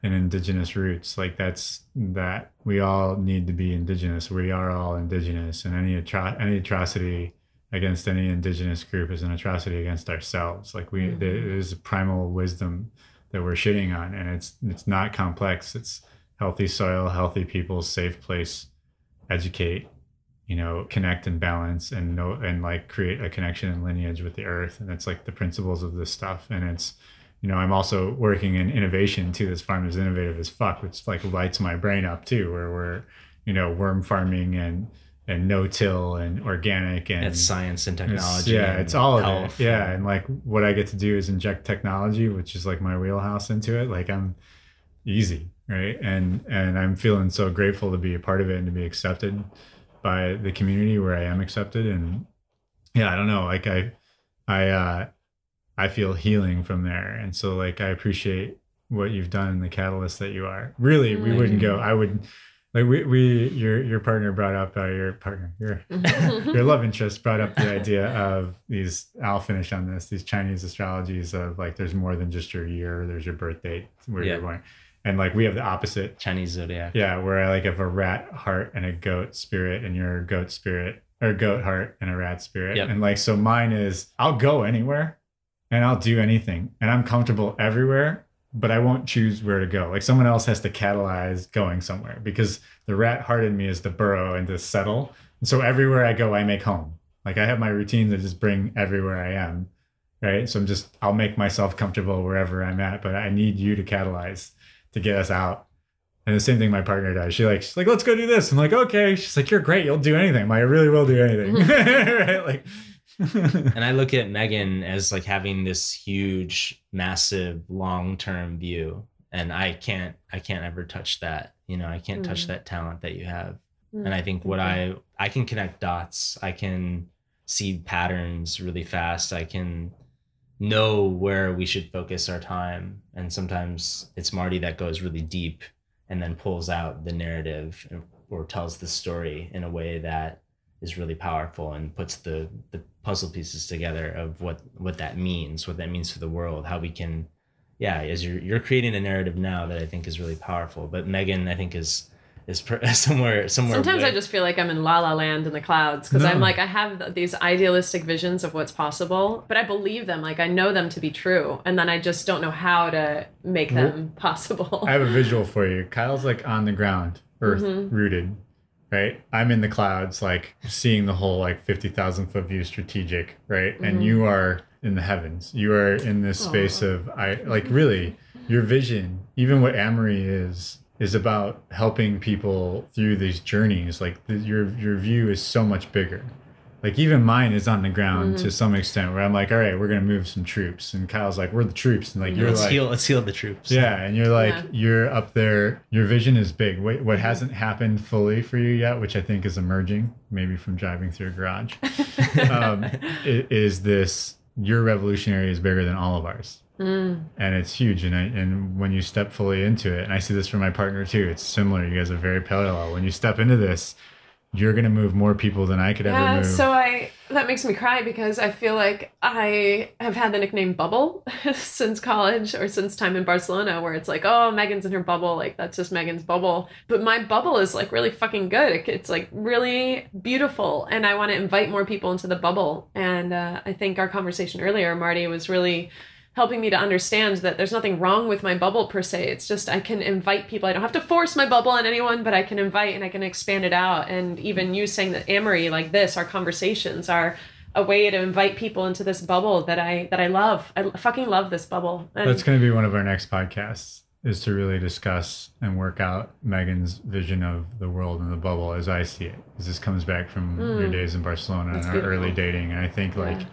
and indigenous roots. Like that's that we all need to be indigenous. We are all indigenous, and any atro- any atrocity against any indigenous group is an atrocity against ourselves. Like we, Mhm. there's a primal wisdom that we're shitting on, and it's it's not complex. It's healthy soil, healthy people, safe place, educate, you know, connect and balance, and know and like create a connection and lineage with the earth, and it's like the principles of this stuff, and it's you know, I'm also working in innovation too. This farm is innovative as fuck, which like lights my brain up too, where we're, you know, worm farming and and no till and organic and it's science and it's- technology yeah, and it's all of it. Yeah, and- and like what I get to do is inject technology, which is like my wheelhouse into it. Like I'm easy, right? And and I'm feeling so grateful to be a part of it and to be accepted by the community where I am accepted. And yeah, I don't know, like I I uh I feel healing from there. And so like I appreciate what you've done and the catalyst that you are. Really, we wouldn't go. I would like we, we your your partner brought up uh, your partner your your love interest brought up the idea of these i'll finish on this these chinese astrologies of like there's more than just your year there's your birth date where Yeah. you're born and like we have the opposite chinese zodiac yeah where i like have a rat heart and a goat spirit and you're goat spirit or goat heart and a rat spirit Yep. and like so mine is i'll go anywhere and i'll do anything and i'm comfortable everywhere but i won't choose where to go like someone else has to catalyze going somewhere because the rat heart in me is to burrow and to settle and so everywhere i go i make home like i have my routines that just bring everywhere i am right so i'm just i'll make myself comfortable wherever i'm at but i need you to catalyze to get us out and the same thing my partner does. She like, she's like, let's go do this. I'm like, okay. She's like, you're great. You'll do anything. I'm like, I really will do anything. right? Like, and I look at Megan as like having this huge, massive, long-term view, and I can't, I can't ever touch that. You know, I can't touch Mm. that talent that you have. Mm, And I think what. I, I can connect dots. I can see patterns really fast. I can know where we should focus our time. And sometimes it's Marty that goes really deep and then pulls out the narrative or tells the story in a way that is really powerful and puts the the puzzle pieces together of what what that means, what that means for the world, how we can yeah, as you're you're creating a narrative now that I think is really powerful. But Megan I think is is per, somewhere somewhere Sometimes way- I just feel like I'm in La La Land in the clouds because I'm like I have these idealistic visions of what's possible, but I believe them, like I know them to be true, and then I just don't know how to make them possible. I have a visual for you. Kyle's like on the ground, earth Mhm. rooted, right? I'm in the clouds, like seeing the whole like 50,000 foot view strategic, right? And Mhm. you are in the heavens. You are in this space Aw. of, I like really, your vision, even what Amory is, is about helping people through these journeys. Like the, your, your view is so much bigger. Like even mine is on the ground Mhm. to some extent where I'm like, all right, we're going to move some troops. And Kyle's like, we're the troops. And like, you're let's like, heal let's heal the troops. yeah, and you're like Yeah. you're up there. Your vision is big. What what hasn't happened fully for you yet, which I think is emerging, maybe from driving through a garage, um, is this your revolutionary is bigger than all of ours, Mm. and it's huge. And I, and when you step fully into it, and I see this from my partner too, it's similar. You guys are very parallel. When you step into this, you're gonna move more people than I could ever Yeah, move. so I that makes me cry because I feel like I have had the nickname Bubble since college or since time in Barcelona, where it's like, oh, Megan's in her bubble, like that's just Megan's bubble. But my bubble is like really fucking good. It's like really beautiful, and I want to invite more people into the bubble. And uh, I think our conversation earlier, Marty, was really helping me to understand that there's nothing wrong with my bubble per se. It's just I can invite people. I don't have to force my bubble on anyone, but I can invite and I can expand it out. And even you saying that Amory like this, our conversations are a way to invite people into this bubble that I that I love. I fucking love this bubble. And That's going to be one of our next podcasts is to really discuss and work out Megan's vision of the world and the bubble as I see it. Because this comes back from your days in Barcelona Mm. That's and our beautiful. early dating. And I think like Yeah.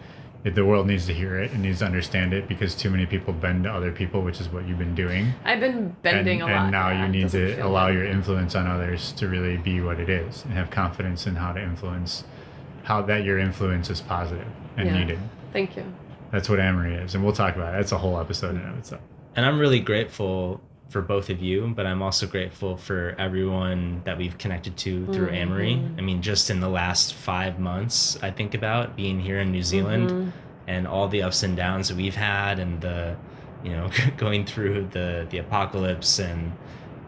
If the world needs to hear it and needs to understand it because too many people bend to other people, which is what you've been doing. I've been bending and, a lot. and now yeah, you need to allow good. your influence on others to really be what it is and have confidence in how to influence how that your influence is positive and Yeah. needed. Thank you. That's what Amory is. And we'll talk about it. That's a whole episode in and of itself. And I'm really grateful for both of you, but I'm also grateful for everyone that we've connected to through mm-hmm. Amory. I mean, just in the last five months, I think about being here in New Zealand mm-hmm. and all the ups and downs that we've had and the, you know, going through the, the apocalypse and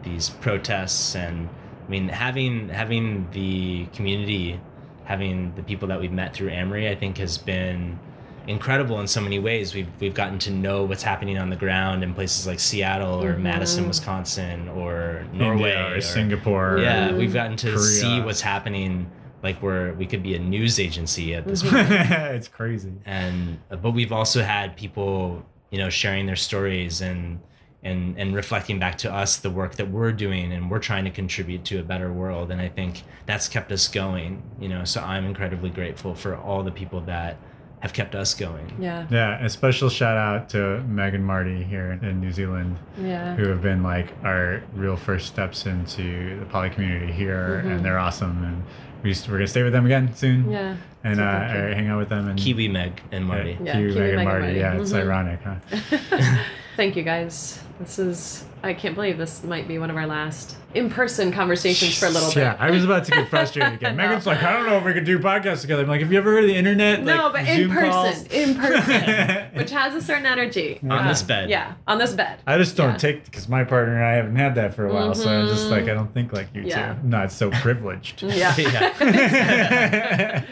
these protests. And I mean, having, having the community, having the people that we've met through Amory, I think has been incredible in so many ways. We've we've gotten to know what's happening on the ground in places like Seattle or Madison, Wisconsin, or Norway India or Singapore. Yeah, we've gotten to Korea. see what's happening. Like where we could be a news agency at this Mm-hmm. point, it's crazy. and but we've also had people, you know, sharing their stories and and and reflecting back to us the work that we're doing and we're trying to contribute to a better world and i think that's kept us going you know so i'm incredibly grateful for all the people that have kept us going Yeah. Yeah, a special shout out to Meg and Marty here in New Zealand, Yeah. who have been like our real first steps into the poly community here, and they're awesome. And we we're gonna stay with them again soon. Mm-hmm. Yeah. and uh, or hang out with them and kiwi meg and marty Yeah, Kiwi, Kiwi, Meg, and Meg, and Marty. Marty. Yeah, it's Mhm. ironic, huh? Thank you guys. This is I can't believe this might be one of our last in-person conversations for a little bit. Yeah, I was about to get frustrated again. No. Megan's like, I don't know if we could do podcasts together. I'm like, have you ever heard of the internet? No, Like, but in person, calls? in person, which has a certain energy. on Uh, this bed Yeah, on this bed. I just don't Yeah. take because my partner and I haven't had that for a while, so I'm just like I don't think like you Yeah. two. Not so privileged. Yeah. Yeah.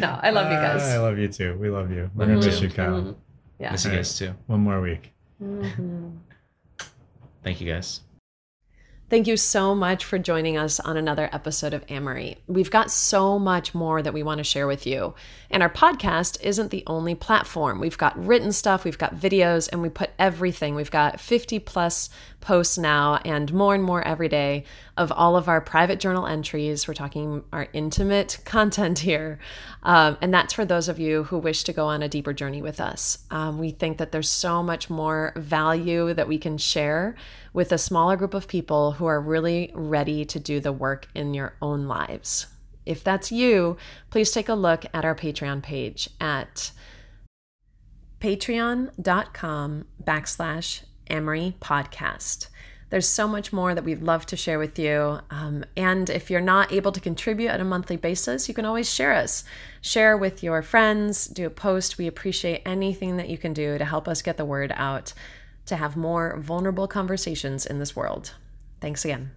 no, I love you Uh, I love you too. We love you. We're gonna miss you, Kyle. Mhm. Yeah. miss you guys too One more week. Thank you guys Thank you so much for joining us on another episode of Amory. We've got so much more that we want to share with you. And our podcast isn't the only platform. We've got written stuff, we've got videos, and we put everything. We've got 50 plus posts now and more and more every day of all of our private journal entries. We're talking our intimate content here. Um, and that's for those of you who wish to go on a deeper journey with us. Um, we think that there's so much more value that we can share with a smaller group of people who are really ready to do the work in your own lives. If that's you, please take a look at our Patreon page at patreon.com backslash Amory podcast. There's so much more that we'd love to share with you. Um, and if you're not able to contribute on a monthly basis, you can always share us. Share with your friends, do a post. We appreciate anything that you can do to help us get the word out to have more vulnerable conversations in this world. Thanks again.